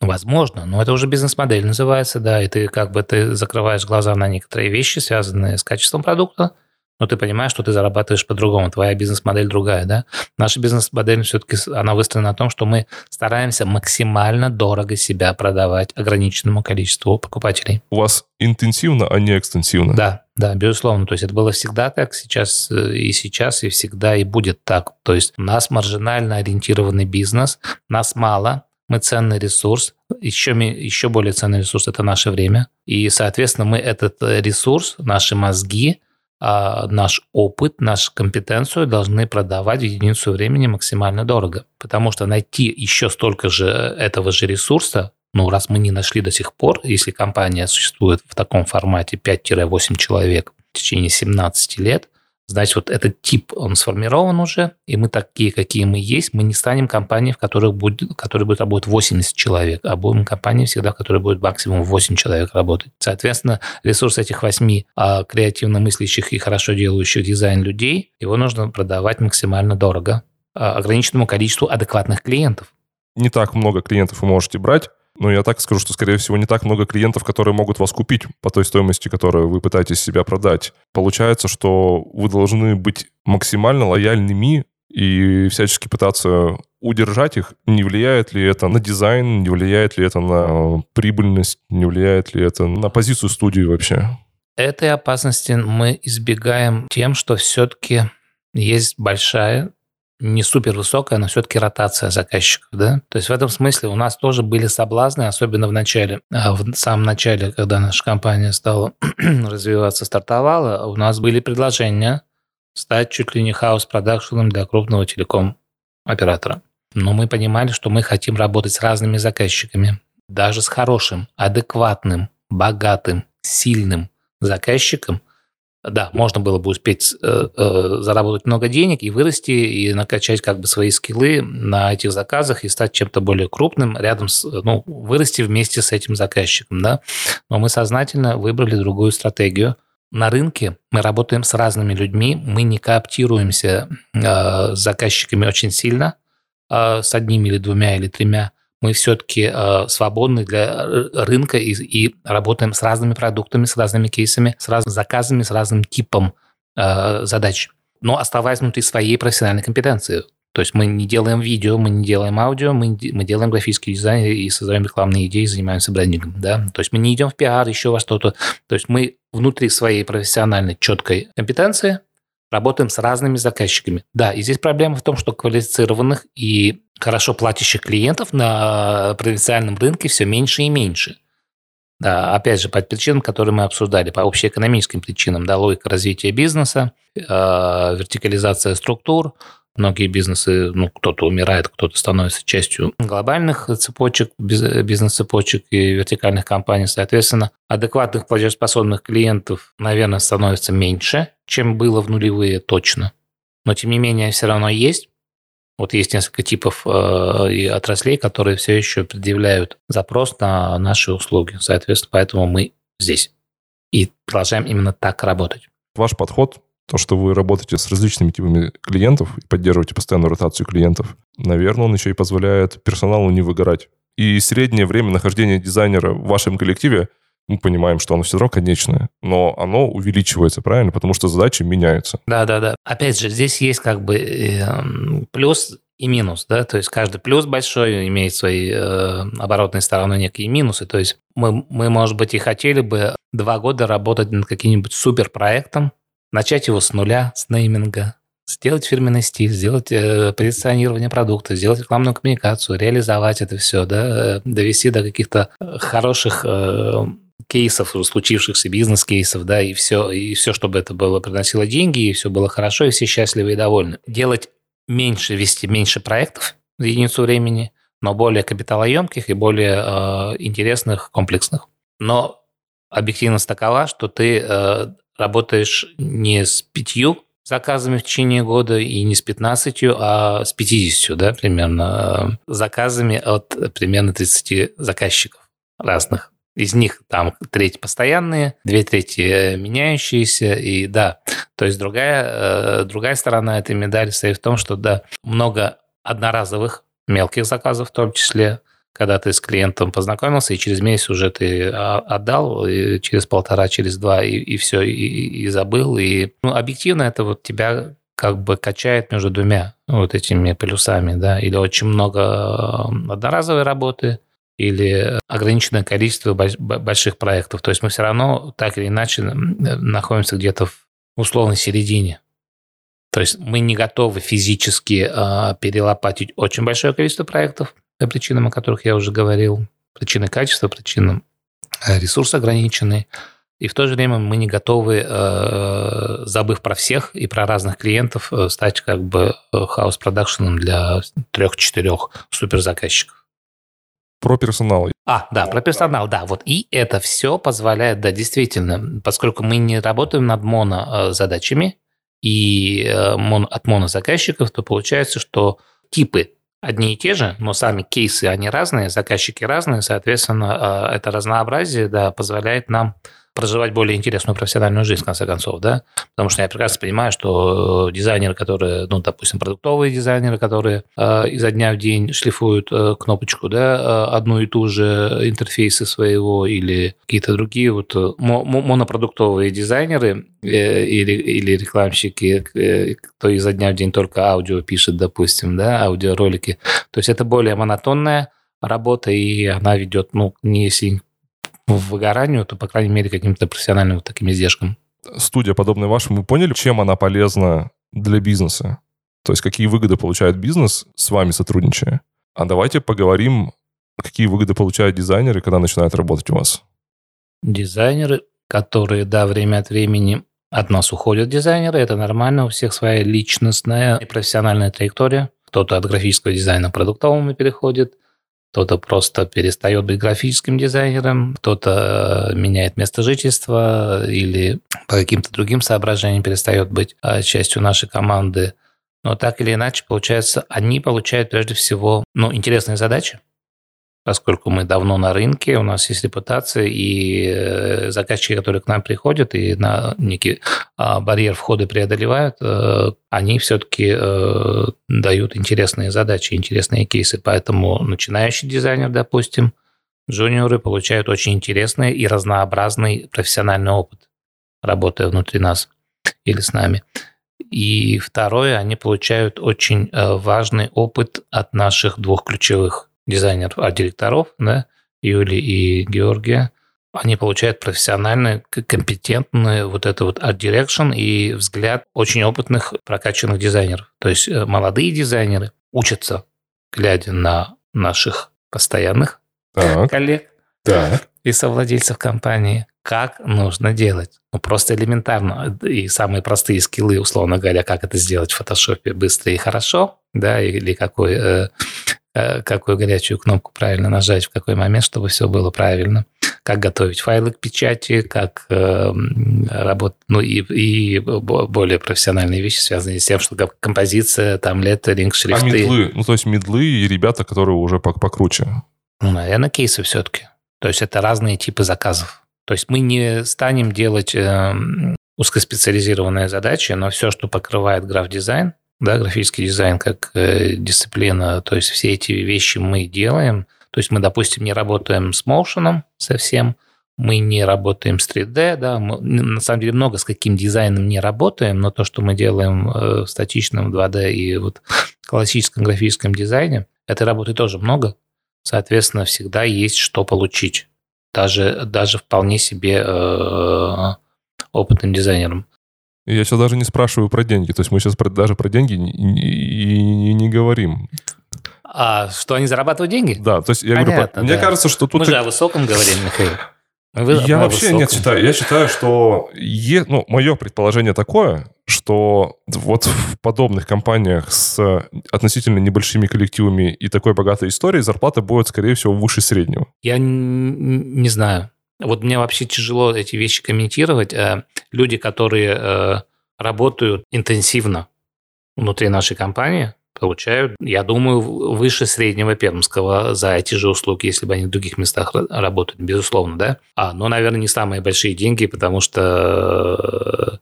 Ну, возможно, но это уже бизнес-модель называется, да, и ты как бы ты закрываешь глаза на некоторые вещи, связанные с качеством продукта, но ты понимаешь, что ты зарабатываешь по-другому, твоя бизнес-модель другая, да. Наша бизнес-модель все-таки, она выстроена на том, что мы стараемся максимально дорого себя продавать ограниченному количеству покупателей. У вас интенсивно, а не экстенсивно? Да, да, безусловно. То есть это было всегда так, сейчас э, и сейчас, и всегда и будет так. То есть у нас маржинально ориентированный бизнес, нас мало, мы ценный ресурс, еще, еще более ценный ресурс – это наше время. И, соответственно, мы этот э, ресурс, наши мозги, а, наш опыт, нашу компетенцию должны продавать в единицу времени максимально дорого. Потому что найти еще столько же этого же ресурса, ну, раз мы не нашли до сих пор, если компания существует в таком формате 5-8 человек в течение 17 лет, Значит, вот этот тип, он сформирован уже, и мы такие, какие мы есть, мы не станем компанией, в которых будет, в которой будет работать 80 человек, а будем компанией всегда, в которой будет максимум 8 человек работать. Соответственно, ресурс этих 8 а, креативно мыслящих и хорошо делающих дизайн людей, его нужно продавать максимально дорого а, ограниченному количеству адекватных клиентов. Не так много клиентов вы можете брать, но я так скажу, что, скорее всего, не так много клиентов, которые могут вас купить по той стоимости, которую вы пытаетесь себя продать. Получается, что вы должны быть максимально лояльными и всячески пытаться удержать их. Не влияет ли это на дизайн, не влияет ли это на прибыльность, не влияет ли это на позицию студии вообще? Этой опасности мы избегаем тем, что все-таки есть большая не супер высокая, но все-таки ротация заказчиков, да. То есть в этом смысле у нас тоже были соблазны, особенно в начале, а в самом начале, когда наша компания стала развиваться, стартовала, у нас были предложения стать чуть ли не хаус-продакшеном для крупного телеком-оператора. Но мы понимали, что мы хотим работать с разными заказчиками, даже с хорошим, адекватным, богатым, сильным заказчиком – да, можно было бы успеть э, э, заработать много денег и вырасти, и накачать как бы свои скиллы на этих заказах и стать чем-то более крупным рядом с, ну, вырасти вместе с этим заказчиком, да. Но мы сознательно выбрали другую стратегию. На рынке мы работаем с разными людьми, мы не кооптируемся э, с заказчиками очень сильно, э, с одними или двумя или тремя, мы все-таки э, свободны для рынка и, и работаем с разными продуктами, с разными кейсами, с разными заказами, с разным типом э, задач, но оставаясь внутри своей профессиональной компетенции. То есть мы не делаем видео, мы не делаем аудио, мы, мы делаем графический дизайн и создаем рекламные идеи, занимаемся брендингом. Да? То есть мы не идем в пиар, еще во что-то. То есть мы внутри своей профессиональной четкой компетенции работаем с разными заказчиками. Да, и здесь проблема в том, что квалифицированных и хорошо платящих клиентов на провинциальном рынке все меньше и меньше. Да, опять же, по причинам, которые мы обсуждали, по общеэкономическим причинам, да, логика развития бизнеса, э, вертикализация структур, многие бизнесы, ну, кто-то умирает, кто-то становится частью глобальных цепочек, бизнес-цепочек и вертикальных компаний, соответственно, адекватных платежеспособных клиентов, наверное, становится меньше, чем было в нулевые точно. Но, тем не менее, все равно есть. Вот есть несколько типов э, и отраслей, которые все еще предъявляют запрос на наши услуги. Соответственно, поэтому мы здесь и продолжаем именно так работать. Ваш подход, то, что вы работаете с различными типами клиентов и поддерживаете постоянную ротацию клиентов, наверное, он еще и позволяет персоналу не выгорать. И среднее время нахождения дизайнера в вашем коллективе – мы понимаем, что оно все равно конечное, но оно увеличивается, правильно? Потому что задачи меняются. Да, да, да. Опять же, здесь есть как бы э, плюс и минус, да, то есть каждый плюс большой имеет свои э, оборотные стороны, некие минусы. То есть мы, мы, может быть, и хотели бы два года работать над каким-нибудь суперпроектом, начать его с нуля, с нейминга, сделать фирменный стиль, сделать э, позиционирование продукта, сделать рекламную коммуникацию, реализовать это все, да, э, довести до каких-то хороших э, кейсов, случившихся бизнес-кейсов, да, и все, и все, чтобы это было, приносило деньги, и все было хорошо, и все счастливы и довольны. Делать меньше, вести меньше проектов за единицу времени, но более капиталоемких и более э, интересных, комплексных. Но объективность такова, что ты э, работаешь не с пятью заказами в течение года и не с 15, а с 50, да, примерно, э, заказами от примерно 30 заказчиков разных. Из них там треть постоянные, две трети э, меняющиеся, и да, то есть другая, э, другая сторона этой медали стоит в том, что да, много одноразовых мелких заказов в том числе, когда ты с клиентом познакомился, и через месяц уже ты а, отдал, и через полтора, через два, и, и все, и, и забыл. И ну, объективно это вот тебя как бы качает между двумя вот этими полюсами, да, или очень много э, одноразовой работы, или ограниченное количество больших проектов. То есть мы все равно так или иначе находимся где-то в условной середине. То есть мы не готовы физически э, перелопатить очень большое количество проектов по причинам, о которых я уже говорил. Причины качества, причины а, ресурс ограниченный. И в то же время мы не готовы, э, забыв про всех и про разных клиентов, э, стать как бы э, хаус-продакшеном для трех-четырех суперзаказчиков. Про персонал. А, да, про персонал, да. Вот и это все позволяет, да, действительно, поскольку мы не работаем над моно-задачами и э, от монозаказчиков, то получается, что типы одни и те же, но сами кейсы, они разные, заказчики разные, соответственно, э, это разнообразие, да, позволяет нам проживать более интересную профессиональную жизнь, в конце концов, да, потому что я прекрасно понимаю, что дизайнеры, которые, ну, допустим, продуктовые дизайнеры, которые э, изо дня в день шлифуют э, кнопочку, да, э, одну и ту же интерфейсы своего или какие-то другие вот э, монопродуктовые дизайнеры э, или, или рекламщики, э, кто изо дня в день только аудио пишет, допустим, да, аудиоролики, то есть это более монотонная работа, и она ведет, ну, не если выгоранию, то, по крайней мере, каким-то профессиональным вот таким издержкам. Студия, подобная вашему, вы поняли, чем она полезна для бизнеса? То есть какие выгоды получает бизнес с вами сотрудничая? А давайте поговорим, какие выгоды получают дизайнеры, когда начинают работать у вас. Дизайнеры, которые, да, время от времени от нас уходят дизайнеры, это нормально, у всех своя личностная и профессиональная траектория. Кто-то от графического дизайна к продуктовому переходит, кто-то просто перестает быть графическим дизайнером, кто-то э, меняет место жительства или по каким-то другим соображениям перестает быть э, частью нашей команды. Но так или иначе, получается, они получают прежде всего ну, интересные задачи, поскольку мы давно на рынке, у нас есть репутация, и э, заказчики, которые к нам приходят и на некий а, барьер входа преодолевают, э, они все-таки э, дают интересные задачи, интересные кейсы. Поэтому начинающий дизайнер, допустим, джуниоры получают очень интересный и разнообразный профессиональный опыт, работая внутри нас или с нами. И второе, они получают очень важный опыт от наших двух ключевых дизайнеров, а директоров, да, Юли и Георгия, они получают профессиональный, компетентный вот это вот art direction и взгляд очень опытных, прокачанных дизайнеров. То есть э, молодые дизайнеры учатся, глядя на наших постоянных так. коллег так. и совладельцев компании, как нужно делать. Ну, просто элементарно. И самые простые скиллы, условно говоря, как это сделать в фотошопе быстро и хорошо, да, или какой э, Э, какую горячую кнопку правильно нажать, в какой момент, чтобы все было правильно. Как готовить файлы к печати, как э, работать, ну и, и более профессиональные вещи, связанные с тем, что композиция, там, леттеринг, шрифты. А медлы, ну то есть медлы и ребята, которые уже покруче. Ну, наверное, кейсы все-таки. То есть это разные типы заказов. То есть мы не станем делать э, узкоспециализированные задачи, но все, что покрывает граф-дизайн, да, графический дизайн как э, дисциплина, то есть все эти вещи мы делаем. То есть мы, допустим, не работаем с motion совсем, мы не работаем с 3D, да, мы, на самом деле много с каким дизайном не работаем, но то, что мы делаем э, в статичном 2D и вот классическом графическом дизайне, этой работы тоже много. Соответственно, всегда есть что получить. Даже, даже вполне себе э, опытным дизайнером. Я сейчас даже не спрашиваю про деньги. То есть мы сейчас даже про деньги и, и не говорим. А что они зарабатывают деньги? Да, то есть я Понятно, говорю, да. мне кажется, что тут... Мы же о высоком говорим, Михаил. Вы, я вообще высоком. нет считаю. Я считаю, что е, ну, мое предположение такое, что вот в подобных компаниях с относительно небольшими коллективами и такой богатой историей зарплата будет, скорее всего, выше среднего. Я не знаю. Вот мне вообще тяжело эти вещи комментировать. Э, люди, которые э, работают интенсивно внутри нашей компании, получают, я думаю, выше среднего пермского за эти же услуги, если бы они в других местах работают, безусловно, да. А, но, наверное, не самые большие деньги, потому что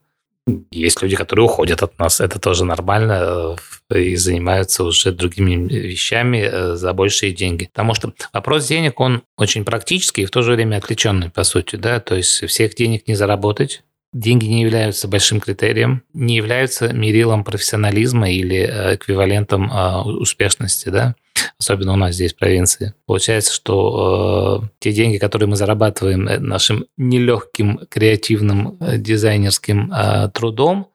есть люди, которые уходят от нас, это тоже нормально, э, и занимаются уже другими вещами э, за большие деньги. Потому что вопрос денег, он очень практический и в то же время отвлеченный, по сути, да, то есть всех денег не заработать, Деньги не являются большим критерием, не являются мерилом профессионализма или э, эквивалентом успешности, да, особенно у нас здесь в провинции. Получается, что э, те деньги, которые мы зарабатываем э, нашим нелегким креативным дизайнерским э, трудом,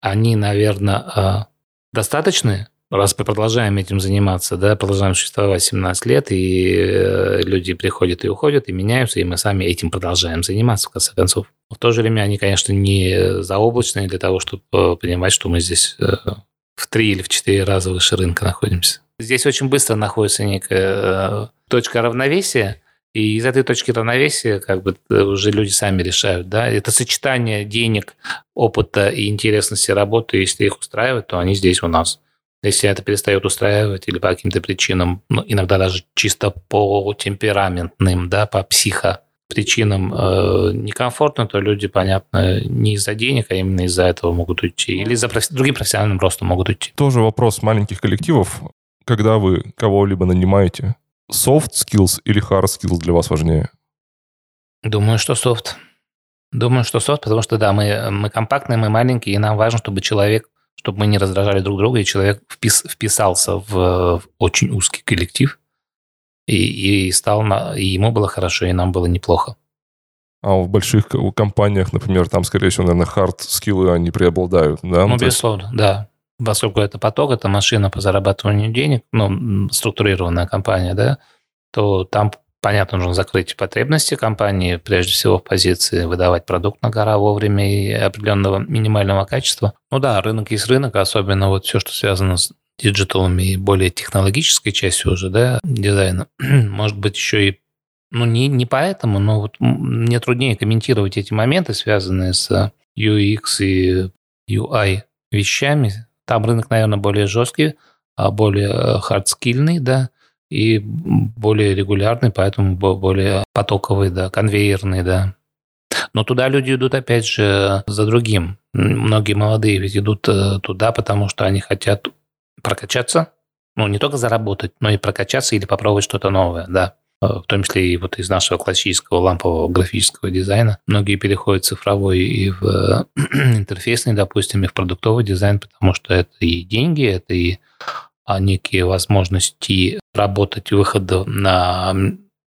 они, наверное, э, достаточны раз мы продолжаем этим заниматься, да, продолжаем существовать 17 лет, и э, люди приходят и уходят, и меняются, и мы сами этим продолжаем заниматься, в конце концов. в то же время они, конечно, не заоблачные для того, чтобы э, понимать, что мы здесь э, в три или в четыре раза выше рынка находимся. Здесь очень быстро находится некая точка равновесия, и из этой точки равновесия как бы уже люди сами решают, да, это сочетание денег, опыта и интересности работы, если их устраивает, то они здесь у нас. Если это перестает устраивать или по каким-то причинам, ну, иногда даже чисто по темпераментным, да, по психо причинам э, некомфортно, то люди, понятно, не из-за денег, а именно из-за этого могут уйти. Или из-за профи- другим профессиональным ростом могут уйти. Тоже вопрос маленьких коллективов. Когда вы кого-либо нанимаете, soft skills или hard skills для вас важнее? Думаю, что soft. Думаю, что софт, потому что, да, мы, мы компактные, мы маленькие, и нам важно, чтобы человек чтобы мы не раздражали друг друга, и человек впис, вписался в, в очень узкий коллектив, и, и стал на, и ему было хорошо, и нам было неплохо. А в больших компаниях, например, там, скорее всего, наверное, хард-скиллы, они преобладают, да? Ну, безусловно, да. Поскольку это поток, это машина по зарабатыванию денег, ну, структурированная компания, да, то там Понятно, нужно закрыть потребности компании, прежде всего в позиции выдавать продукт на гора вовремя и определенного минимального качества. Ну да, рынок есть рынок, особенно вот все, что связано с digital ами и более технологической частью уже, да, дизайна. Может быть, еще и ну, не, не поэтому, но вот мне труднее комментировать эти моменты, связанные с UX и UI вещами. Там рынок, наверное, более жесткий, а более хардскильный, да, и более регулярный, поэтому более потоковый, да, конвейерный, да. Но туда люди идут, опять же, за другим. Многие молодые ведь идут э, туда, потому что они хотят прокачаться, ну, не только заработать, но и прокачаться или попробовать что-то новое, да. Э, в том числе и вот из нашего классического лампового графического дизайна. Многие переходят в цифровой и в интерфейсный, допустим, и в продуктовый дизайн, потому что это и деньги, это и а некие возможности работать выхода на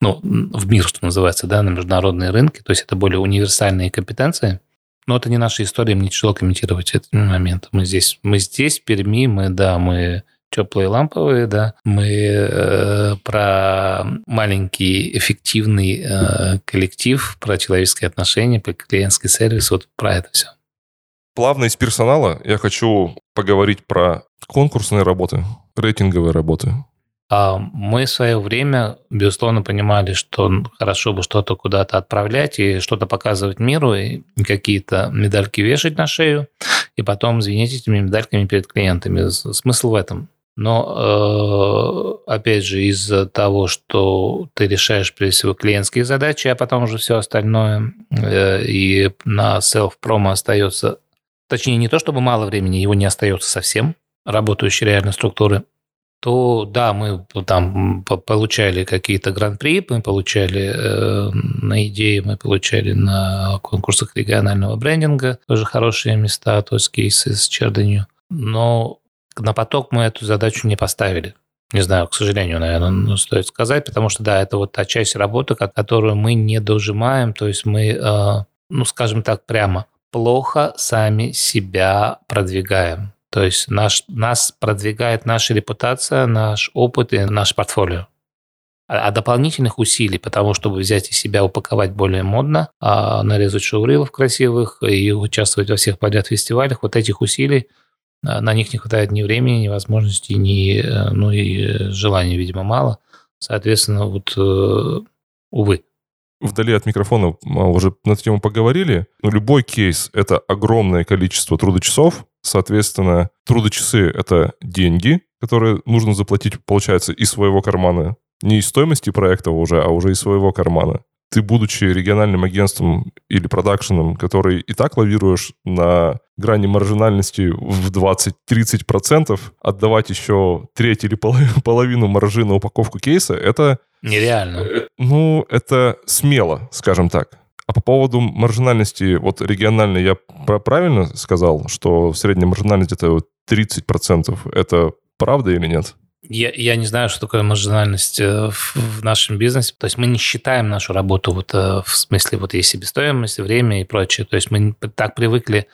ну, в мир, что называется, да, на международные рынки. То есть это более универсальные компетенции. Но это не наша история, мне тяжело комментировать этот момент. Мы здесь, мы здесь, в Перми, мы, да, мы теплые ламповые, да, мы э, про маленький эффективный э, коллектив, про человеческие отношения, про клиентский сервис, вот про это все. Плавно из персонала я хочу поговорить про конкурсные работы, рейтинговые работы. А мы в свое время, безусловно, понимали, что хорошо бы что-то куда-то отправлять и что-то показывать миру, и какие-то медальки вешать на шею, и потом звенеть этими медальками перед клиентами. Смысл в этом. Но, э, опять же, из-за того, что ты решаешь, прежде всего, клиентские задачи, а потом уже все остальное, э, и на self-промо остается точнее не то чтобы мало времени, его не остается совсем, работающей реальной структуры, то да, мы там получали какие-то гран-при, мы получали э, на идеи, мы получали на конкурсах регионального брендинга тоже хорошие места, то есть кейсы с черданью. Но на поток мы эту задачу не поставили. Не знаю, к сожалению, наверное, стоит сказать, потому что, да, это вот та часть работы, которую мы не дожимаем, то есть мы, э, ну, скажем так, прямо плохо сами себя продвигаем. То есть наш, нас продвигает наша репутация, наш опыт и наш портфолио. А, а дополнительных усилий, потому чтобы взять и себя упаковать более модно, а нарезать шоурилов красивых и участвовать во всех подряд фестивалях, вот этих усилий, на них не хватает ни времени, ни возможностей, ни, э, ну и желания, видимо, мало. Соответственно, вот, э, увы вдали от микрофона а, уже на тему поговорили. Но любой кейс — это огромное количество трудочасов. Соответственно, трудочасы — это деньги, которые нужно заплатить, получается, из своего кармана. Не из стоимости проекта уже, а уже из своего кармана. Ты, будучи региональным агентством или продакшеном, который и так лавируешь на грани маржинальности в 20-30%, отдавать еще треть или половину маржи на упаковку кейса, это Нереально. Э, ну, это смело, скажем так. А по поводу маржинальности, вот региональной, я правильно сказал, что в среднем маржинальность это 30%. Это правда или нет? Я, я не знаю, что такое маржинальность э, в, в нашем бизнесе. То есть мы не считаем нашу работу вот э, в смысле вот есть себестоимость, время и прочее. То есть мы так привыкли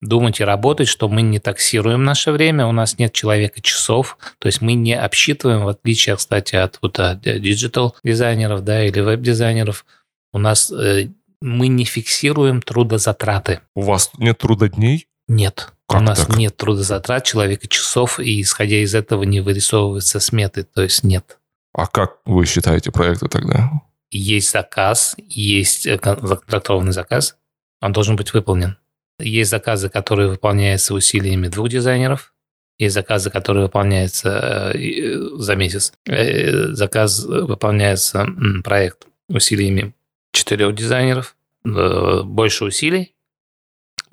думать и работать, что мы не таксируем наше время, у нас нет человеко-часов, то есть мы не обсчитываем, в отличие, кстати, от вот digital дизайнеров, да, или веб-дизайнеров, у нас э, мы не фиксируем трудозатраты. У вас нет трудодней? Нет. Как у нас так? нет трудозатрат человека часов, и исходя из этого не вырисовываются сметы, то есть нет. А как вы считаете проекты тогда? Есть заказ, есть э, контрактованный заказ, он должен быть выполнен. Есть заказы, которые выполняются усилиями двух дизайнеров, есть заказы, которые выполняются э, за месяц. Э, заказ выполняется, проект усилиями четырех дизайнеров. Э, больше усилий,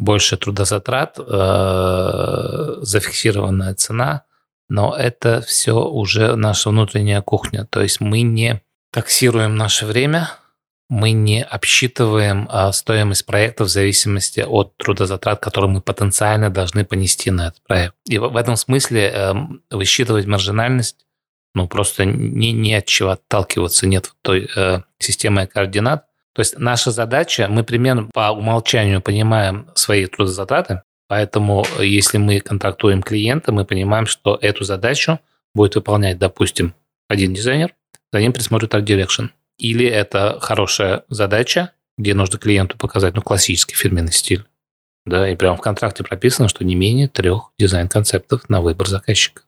больше трудозатрат, зафиксированная цена, но это все уже наша внутренняя кухня. То есть мы не таксируем наше время – мы не обсчитываем а, стоимость проекта в зависимости от трудозатрат, которые мы потенциально должны понести на этот проект. И в, этом смысле э, высчитывать маржинальность, ну, просто не, не от чего отталкиваться, нет той э, системы координат, То есть наша задача, мы примерно по умолчанию понимаем свои трудозатраты, поэтому если мы контрактуем клиента, мы понимаем, что эту задачу будет выполнять, допустим, один дизайнер, за ним присмотрит Art Direction. Или это хорошая задача, где нужно клиенту показать ну, классический фирменный стиль. Да, и прямо в контракте прописано, что не менее трех дизайн-концептов на выбор заказчика.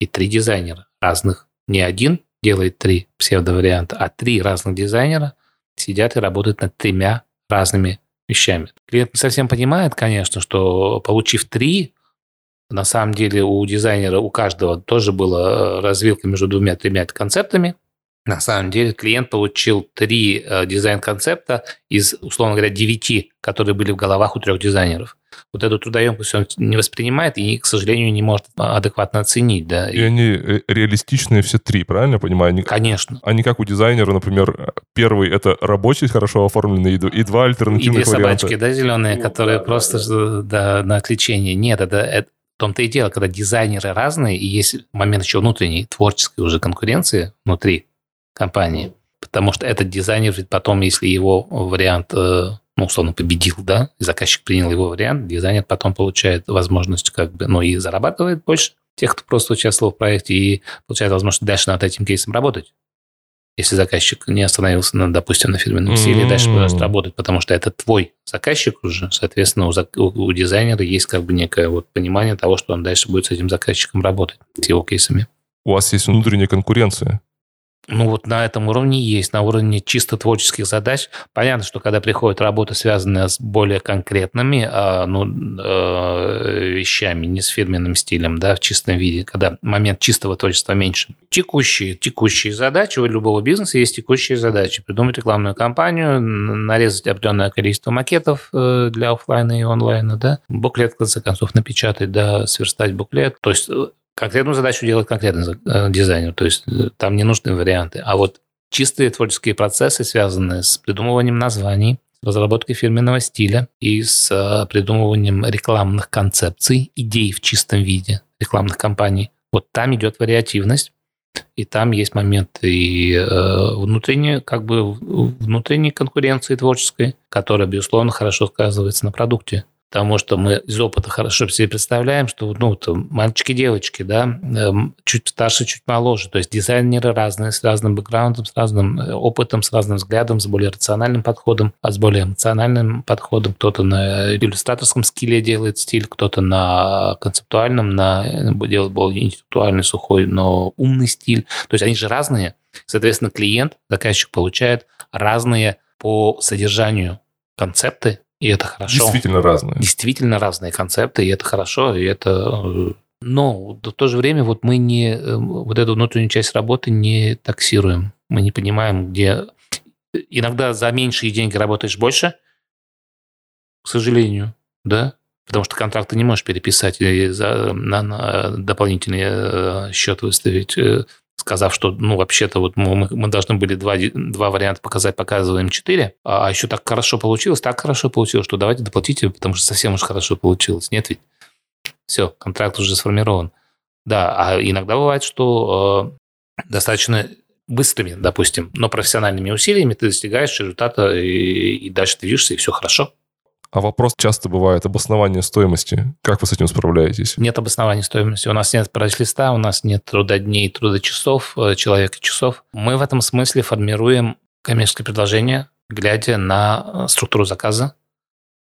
И три дизайнера разных. Не один делает три псевдоварианта, а три разных дизайнера сидят и работают над тремя разными вещами. Клиент не совсем понимает, конечно, что получив три, на самом деле у дизайнера, у каждого тоже была э, развилка между двумя-тремя концептами. На самом деле клиент получил три э, дизайн-концепта из, условно говоря, девяти, которые были в головах у трех дизайнеров. Вот эту трудоемкость он не воспринимает и, к сожалению, не может адекватно оценить. Да. И они э, реалистичные все три, правильно я понимаю? Они, Конечно. Они как у дизайнера, например, первый — это рабочий, хорошо оформленный, и два альтернативных и две варианта. собачки, да, зеленые, которые да, просто да. Да, на отвлечение. Нет, это, это в том-то и дело, когда дизайнеры разные, и есть момент еще внутренней творческой уже конкуренции внутри компании. Потому что этот дизайнер, ведь потом, если его вариант, э, ну, условно, победил, да, и заказчик принял его вариант, дизайнер потом получает возможность как бы, ну, и зарабатывает больше тех, кто просто участвовал в проекте, и получает возможность дальше над этим кейсом работать если заказчик не остановился, на, допустим, на фирменном стиле, mm-hmm. дальше продолжит работать, потому что это твой заказчик уже, соответственно, у, у, у дизайнера есть как бы некое вот понимание того, что он дальше будет с этим заказчиком работать, с его кейсами. У вас есть внутренняя конкуренция. Ну вот на этом уровне есть, на уровне чисто творческих задач. Понятно, что когда приходит работа, связанная с более конкретными а, ну, э, вещами, не с фирменным стилем, да, в чистом виде, когда момент чистого творчества меньше. Текущие, текущие задачи, у любого бизнеса есть текущие задачи. Придумать рекламную кампанию, нарезать определенное количество макетов э, для офлайна и онлайна, да, буклет, в конце концов, напечатать, да, сверстать буклет. То есть э, конкретную задачу делает конкретный э, дизайнер, то есть э, там не нужны варианты. А вот чистые творческие процессы, связанные с придумыванием названий, разработкой фирменного стиля и с э, придумыванием рекламных концепций, идей в чистом виде рекламных кампаний. Вот там идет вариативность, и там есть момент и внутренней, как бы внутренней конкуренции творческой, которая, безусловно, хорошо сказывается на продукте потому что мы из опыта хорошо себе представляем, что ну, там, мальчики девочки, да, эм, чуть старше, чуть моложе, то есть дизайнеры разные, с разным бэкграундом, с разным э, опытом, с разным взглядом, с более рациональным подходом, а с более эмоциональным подходом. Кто-то на иллюстраторском скилле делает стиль, кто-то на концептуальном, на э, делает более интеллектуальный, сухой, но умный стиль. То есть они же разные. Соответственно, клиент, заказчик получает разные по содержанию концепты, и это хорошо. Действительно разные. Действительно разные концепты, и это хорошо, и это... Э, но в то же время вот мы не... Э, вот эту внутреннюю часть работы не таксируем. Мы не понимаем, где... Иногда за меньшие деньги работаешь больше, к сожалению, да, потому что контракт ты не можешь переписать и за, на, на дополнительный э, счет выставить сказав, что, ну, вообще-то вот мы, мы должны были два, два варианта показать, показываем четыре, а еще так хорошо получилось, так хорошо получилось, что давайте доплатите, потому что совсем уж хорошо получилось. Нет ведь? Все, контракт уже сформирован. Да, а иногда бывает, что э, достаточно быстрыми, допустим, но профессиональными усилиями ты достигаешь результата, и, и дальше движешься, и все хорошо. А вопрос часто бывает обоснование стоимости. Как вы с этим справляетесь? Нет обоснования стоимости. У нас нет прайс-листа, у нас нет трудодней, трудочасов, э, человека часов. Мы в этом смысле формируем коммерческое предложение, глядя на э, структуру заказа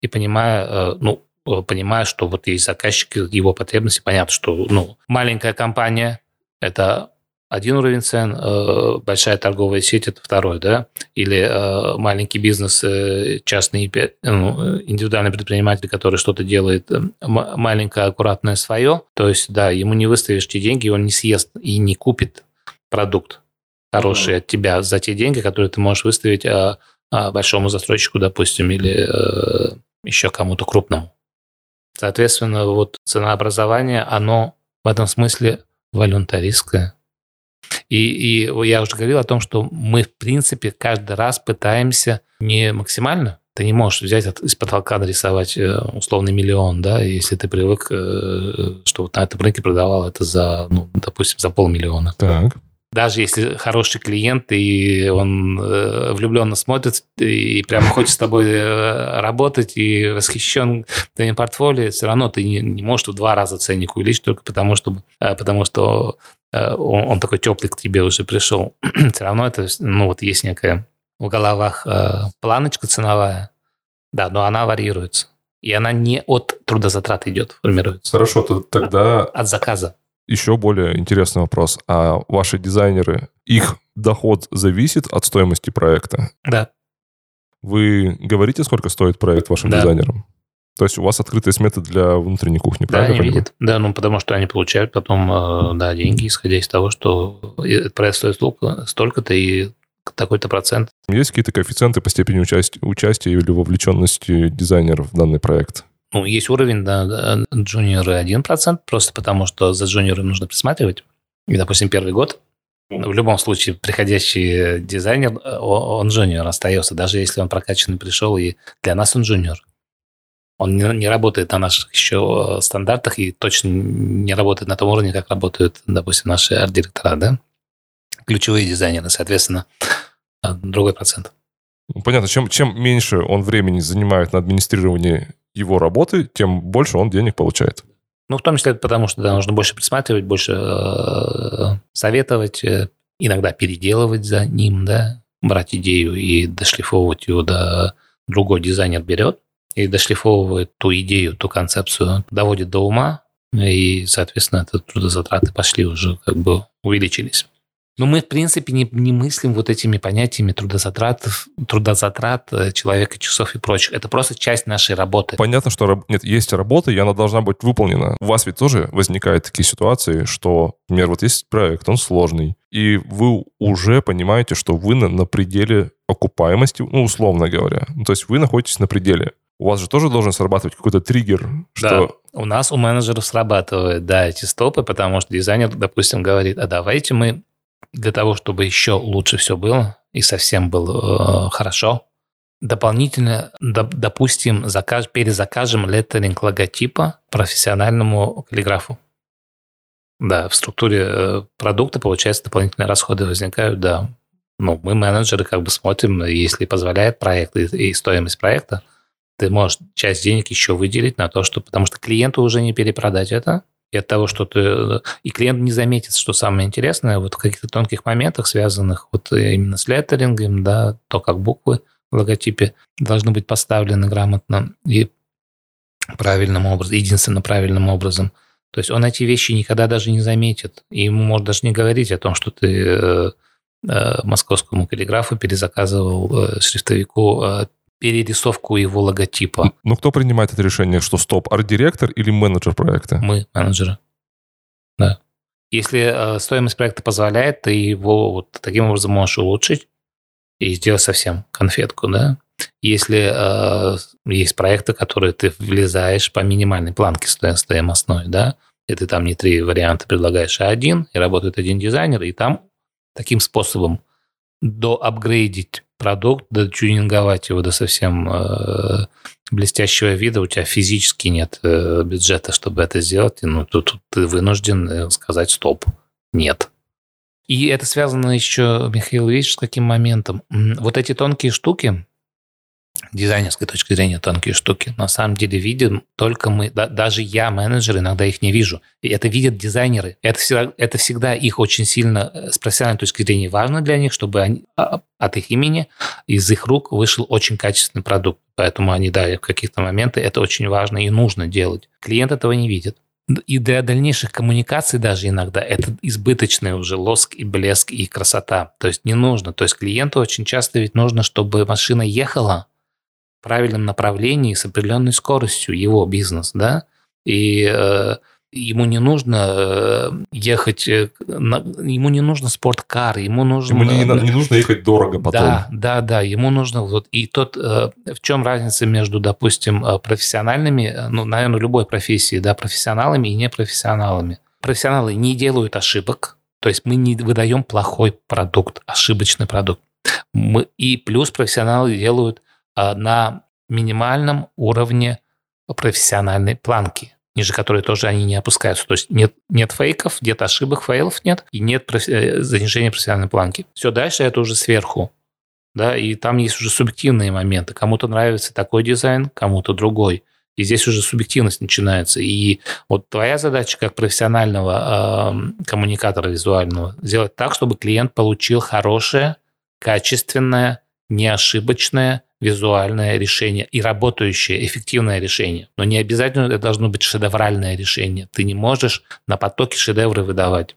и понимая, э, ну, понимая, что вот есть заказчик, его потребности. Понятно, что ну, маленькая компания – это один уровень цен, э, большая торговая сеть – это второй, да, или э, маленький бизнес, э, частный, ну, индивидуальный предприниматель, который что-то делает маленькое, аккуратное свое, то есть, да, ему не выставишь те деньги, он не съест и не купит продукт хороший mm-hmm. от тебя за те деньги, которые ты можешь выставить большому застройщику, допустим, или еще кому-то крупному. Соответственно, вот ценообразование, оно в этом смысле волюнтаристское, и, и я уже говорил о том, что мы, в принципе, каждый раз пытаемся не максимально, ты не можешь взять из потолка нарисовать э, условный миллион, да, если ты привык, э, что вот на этом рынке продавал это за, ну, допустим, за полмиллиона. Так. Даже если хороший клиент, и он э, влюбленно смотрит, и прям хочет с тобой э, работать, и восхищен твоим портфолио, все равно ты не, не можешь в два раза ценник увеличить только потому, что, э, потому что э, он, он такой теплый к тебе уже пришел. все равно это, ну вот есть некая в головах э, планочка ценовая, да, но она варьируется. И она не от трудозатрат идет, формируется. Хорошо, то тогда... От заказа еще более интересный вопрос. А ваши дизайнеры, их доход зависит от стоимости проекта? Да. Вы говорите, сколько стоит проект вашим да. дизайнерам? То есть у вас открытые сметы для внутренней кухни, да, правильно? Да, они видят. Да, ну потому что они получают потом э, да, деньги, исходя из того, что проект стоит столько, столько-то и такой-то процент. Есть какие-то коэффициенты по степени участия, участия или вовлеченности дизайнеров в данный проект? Ну, есть уровень, да, джуниоры 1%, просто потому что за джуниором нужно присматривать. И, допустим, первый год, в любом случае, приходящий дизайнер, он джуниор остается, даже если он прокачанный пришел, и для нас он джуниор. Он не, не работает на наших еще стандартах и точно не работает на том уровне, как работают, допустим, наши арт-директора, да? Ключевые дизайнеры, соответственно, другой процент. Понятно, чем, чем меньше он времени занимает на администрирование его работы, тем больше он денег получает. Ну, в том числе потому, что да, нужно больше присматривать, больше э, советовать, э, иногда переделывать за ним, да, брать идею и дошлифовывать ее до другой дизайнер берет и дошлифовывает ту идею, ту концепцию, доводит до ума, и, соответственно, это трудозатраты пошли уже, как бы увеличились. Но мы, в принципе, не, не мыслим вот этими понятиями трудозатрат, трудозатрат э, человека, часов и прочих. Это просто часть нашей работы. Понятно, что нет, есть работа, и она должна быть выполнена. У вас ведь тоже возникают такие ситуации, что, например, вот есть проект, он сложный, и вы уже понимаете, что вы на, на пределе окупаемости, ну, условно говоря. Ну, то есть вы находитесь на пределе. У вас же тоже должен срабатывать какой-то триггер, что... Да, у нас, у менеджеров срабатывают, да, эти стопы, потому что дизайнер, допустим, говорит, а давайте мы для того, чтобы еще лучше все было и совсем было э, хорошо, дополнительно, доп, допустим, закаж, перезакажем леттеринг логотипа профессиональному каллиграфу. Да, в структуре э, продукта, получается, дополнительные расходы возникают, да. Ну, мы, менеджеры, как бы смотрим, если позволяет проект и, и стоимость проекта, ты можешь часть денег еще выделить на то, что... Потому что клиенту уже не перепродать это, и от того, что ты... Э, и клиент не заметит, что самое интересное, вот в каких-то тонких моментах, связанных вот именно с леттерингом, да, то, как буквы в логотипе должны быть поставлены грамотно и правильным образом, единственно правильным образом. То есть он эти вещи никогда даже не заметит. И ему может даже не говорить о том, что ты э, э, московскому каллиграфу перезаказывал шрифтовику перерисовку его логотипа. Ну, кто принимает это решение, что стоп, арт-директор или менеджер проекта? Мы, менеджеры. Да. Если э, стоимость проекта позволяет, ты его вот таким образом можешь улучшить и сделать совсем конфетку, да. Если э, есть проекты, которые ты влезаешь по минимальной планке стоимостной, да, и ты там не три варианта предлагаешь, а один, и работает один дизайнер, и там таким способом доапгрейдить продукт, дотюнинговать его до совсем э, блестящего вида, у тебя физически нет э, бюджета, чтобы это сделать, ну, тут, тут ты вынужден э, сказать стоп, нет. И это связано еще, Михаил, видишь, с каким моментом? Вот эти тонкие штуки, дизайнерской точки зрения тонкие штуки. На самом деле видим только мы, да, даже я, менеджер, иногда их не вижу. И это видят дизайнеры. Это всегда, это всегда их очень сильно э, с профессиональной точки зрения важно для них, чтобы они, а, от их имени, из их рук вышел очень качественный продукт. Поэтому они, да, в каких-то моментах это очень важно и нужно делать. Клиент этого не видит. И для дальнейших коммуникаций даже иногда это избыточный уже лоск и блеск и красота. То есть не нужно. То есть клиенту очень часто ведь нужно, чтобы машина ехала, правильном направлении с определенной скоростью его бизнес, да, и э, ему не нужно э, ехать, э, на, ему не нужно спорткар, ему нужно... Ему не, не нужно ехать дорого потом. Да, да, да, ему нужно вот... И тот, э, в чем разница между, допустим, профессиональными, ну, наверное, любой профессии, да, профессионалами и непрофессионалами. Профессионалы не делают ошибок, то есть мы не выдаем плохой продукт, ошибочный продукт. Мы, и плюс профессионалы делают на минимальном уровне профессиональной планки. ниже которой тоже они не опускаются. То есть нет, нет фейков, нет ошибок, фейлов нет, и нет профи- э, занижения профессиональной планки. Все дальше это уже сверху. Да, и там есть уже субъективные моменты. Кому-то нравится такой дизайн, кому-то другой. И здесь уже субъективность начинается. И вот твоя задача как профессионального э, коммуникатора визуального сделать так, чтобы клиент получил хорошее, качественное, неошибочное визуальное решение и работающее, эффективное решение. Но не обязательно это должно быть шедевральное решение. Ты не можешь на потоке шедевры выдавать.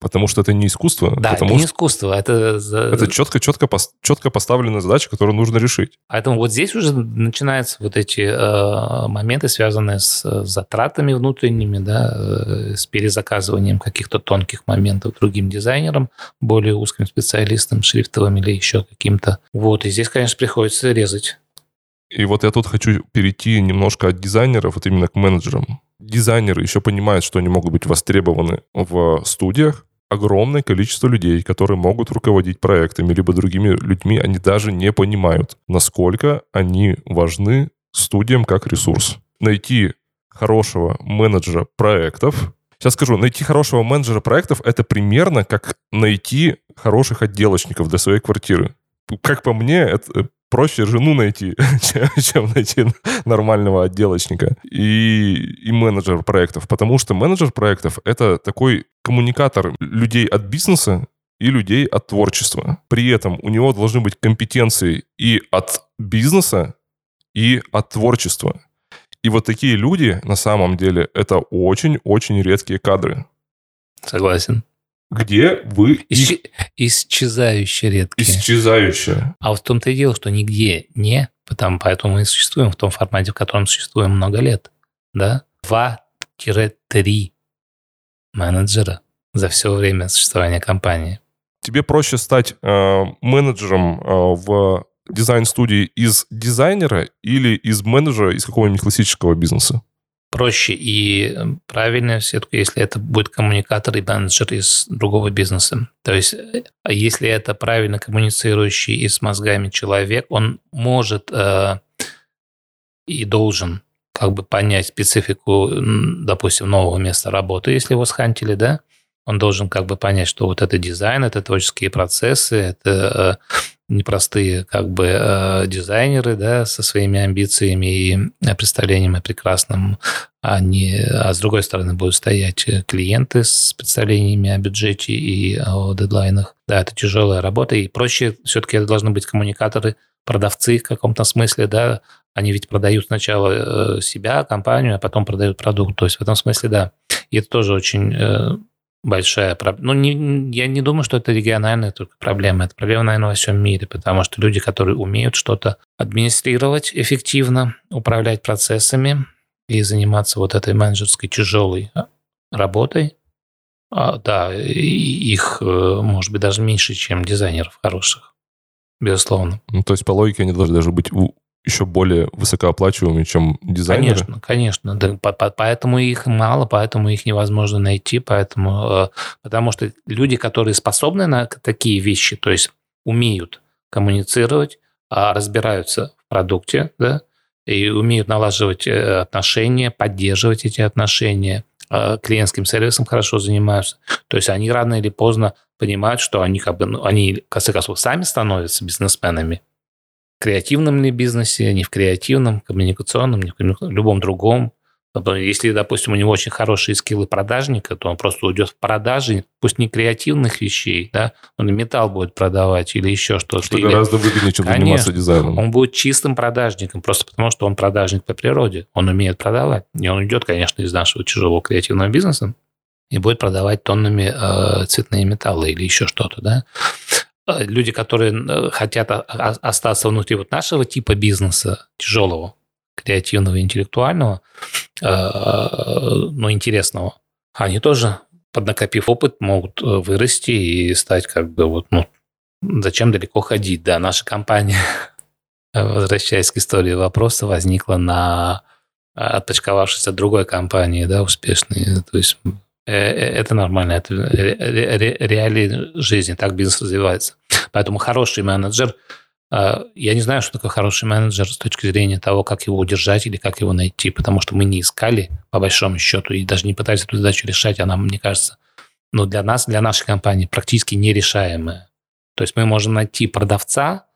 Потому что это не искусство. Да, это не искусство, это... это четко, четко, четко поставленная задача, которую нужно решить. Поэтому вот здесь уже начинаются вот эти э, моменты, связанные с э, затратами внутренними, да, э, с перезаказыванием каких-то тонких моментов другим дизайнерам, более узким специалистам, шрифтовым или еще каким-то. Вот, и здесь, конечно, приходится резать. И вот я тут хочу перейти немножко от дизайнеров, вот именно к менеджерам. Дизайнеры еще понимают, что они могут быть востребованы в студиях, огромное количество людей, которые могут руководить проектами, либо другими людьми, они даже не понимают, насколько они важны студиям как ресурс. Найти хорошего менеджера проектов, Сейчас скажу, найти хорошего менеджера проектов — это примерно как найти хороших отделочников для своей квартиры. Как по мне, это проще жену найти, чем, найти нормального отделочника и, и менеджер проектов. Потому что менеджер проектов — это такой коммуникатор людей от бизнеса и людей от творчества. При этом у него должны быть компетенции и от бизнеса, и от творчества. И вот такие люди, на самом деле, это очень-очень редкие кадры. Согласен где вы... Исч... Исчезающе редкие. Исчезающе. А вот в том-то и дело, что нигде не, потому, поэтому мы и существуем в том формате, в котором существуем много лет. Да? 2-3 менеджера за все время существования компании. Тебе проще стать э, менеджером э, в дизайн-студии из дизайнера или из менеджера из какого-нибудь классического бизнеса? Проще и правильно все-таки, если это будет коммуникатор и менеджер из другого бизнеса. То есть, э, если это правильно коммуницирующий и с мозгами человек, он может э, и должен как бы понять специфику, допустим, нового места работы, если его схантили, да, он должен как бы понять, что вот это дизайн, это творческие процессы, это э, непростые как бы э, дизайнеры, да, со своими амбициями и представлениями прекрасным, а, не, а с другой стороны будут стоять клиенты с представлениями о бюджете и о дедлайнах. Да, это тяжелая работа, и проще все-таки это должны быть коммуникаторы, продавцы в каком-то смысле, да, они ведь продают сначала э, себя, компанию, а потом продают продукт. То есть в этом смысле, да. И это тоже очень э, большая проблема. Ну, не, я не думаю, что это региональная только проблема. Это проблема, наверное, во всем мире, потому что люди, которые умеют что-то администрировать эффективно, управлять процессами и заниматься вот этой менеджерской тяжелой а, работой, а, да, их, э, может быть, даже меньше, чем дизайнеров хороших, безусловно. Ну, то есть, по логике, они должны даже быть еще более высокооплачиваемыми, чем дизайнеры? Конечно, конечно. Да, по, по, поэтому их мало, поэтому их невозможно найти, поэтому, э, потому что люди, которые способны на такие вещи, то есть умеют коммуницировать, а разбираются в продукте, да, и умеют налаживать э, отношения, поддерживать эти отношения, э, клиентским сервисом хорошо занимаются. То есть они рано или поздно понимают, что они как бы, ну, они, в конце концов, сами становятся бизнесменами, креативном ли бизнесе, не в креативном, коммуникационном, не в, любом другом. Если, допустим, у него очень хорошие скиллы продажника, то он просто уйдет в продажи, пусть не креативных вещей, да, он металл будет продавать или еще что-то. Что или... гораздо выгоднее, чем Конечно, заниматься дизайном. Он будет чистым продажником, просто потому что он продажник по природе. Он умеет продавать. И он уйдет, конечно, из нашего чужого креативного бизнеса и будет продавать тоннами э, цветные металлы или еще что-то, да. Э, люди, которые э, хотят остаться внутри вот нашего типа бизнеса, тяжелого, креативного, интеллектуального, э, но интересного, они тоже, поднакопив опыт, могут вырасти и стать как бы вот, ну, зачем далеко ходить, да, наша компания, возвращаясь к истории вопроса, возникла на отпочковавшись от другой компании, да, успешной, то есть это нормально, это реалии жизни, так бизнес развивается. Поэтому хороший менеджер э, я не знаю, что такое хороший менеджер с точки зрения того, как его удержать или как его найти, потому что мы не искали, по большому счету, и даже не пытались эту задачу решать, она, мне кажется, ну, для нас, для нашей компании практически нерешаемая. То есть мы можем найти продавца,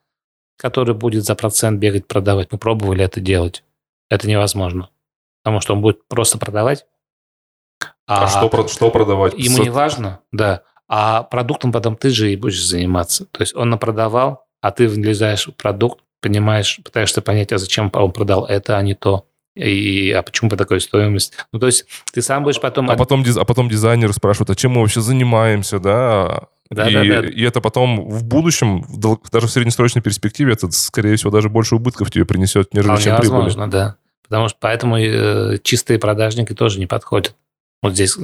который будет за процент бегать продавать. Мы пробовали это делать. Это невозможно. Потому что он будет просто продавать. А, а что, что продавать? Ему не важно, да. А продуктом потом ты же и будешь заниматься. То есть он напродавал, а ты влезаешь в продукт, понимаешь, пытаешься понять, а зачем он продал это, а не то. И, а почему по такой стоимости? Ну, то есть ты сам будешь потом... А потом, а потом дизайнер спрашивает, а чем мы вообще занимаемся, да? Да, и, да, да. и это потом в будущем, даже в среднесрочной перспективе, это, скорее всего, даже больше убытков тебе принесет, нежели Вполне чем возможно, да. Потому что поэтому э, чистые продажники тоже не подходят. Вот здесь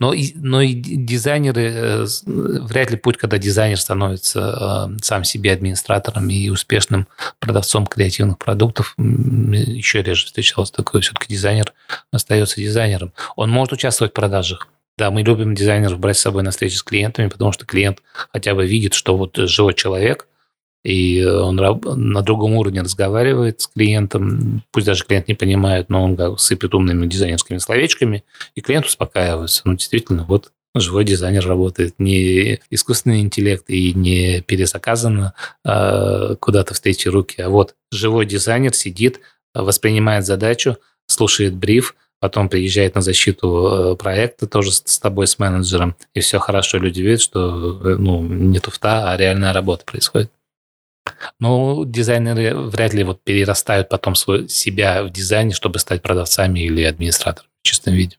но, но и дизайнеры, э, вряд ли путь, когда дизайнер становится э, сам себе администратором и успешным продавцом креативных продуктов, еще реже встречался такой. Все-таки дизайнер остается дизайнером. Он может участвовать в продажах. Да, мы любим дизайнеров брать с собой на встречи с клиентами, потому что клиент хотя бы видит, что вот живой человек, и он на другом уровне разговаривает с клиентом, пусть даже клиент не понимает, но он сыпет умными дизайнерскими словечками, и клиент успокаивается. Ну, действительно, вот живой дизайнер работает, не искусственный интеллект и не перезаказано э, куда-то в третьи руки, а вот живой дизайнер сидит, воспринимает задачу, слушает бриф, потом приезжает на защиту э, проекта тоже с тобой, с менеджером, и все хорошо, люди видят, что э, ну, не туфта, а реальная работа происходит. Ну, дизайнеры вряд ли вот перерастают потом свой, себя в дизайне, чтобы стать продавцами или администраторами в чистом виде.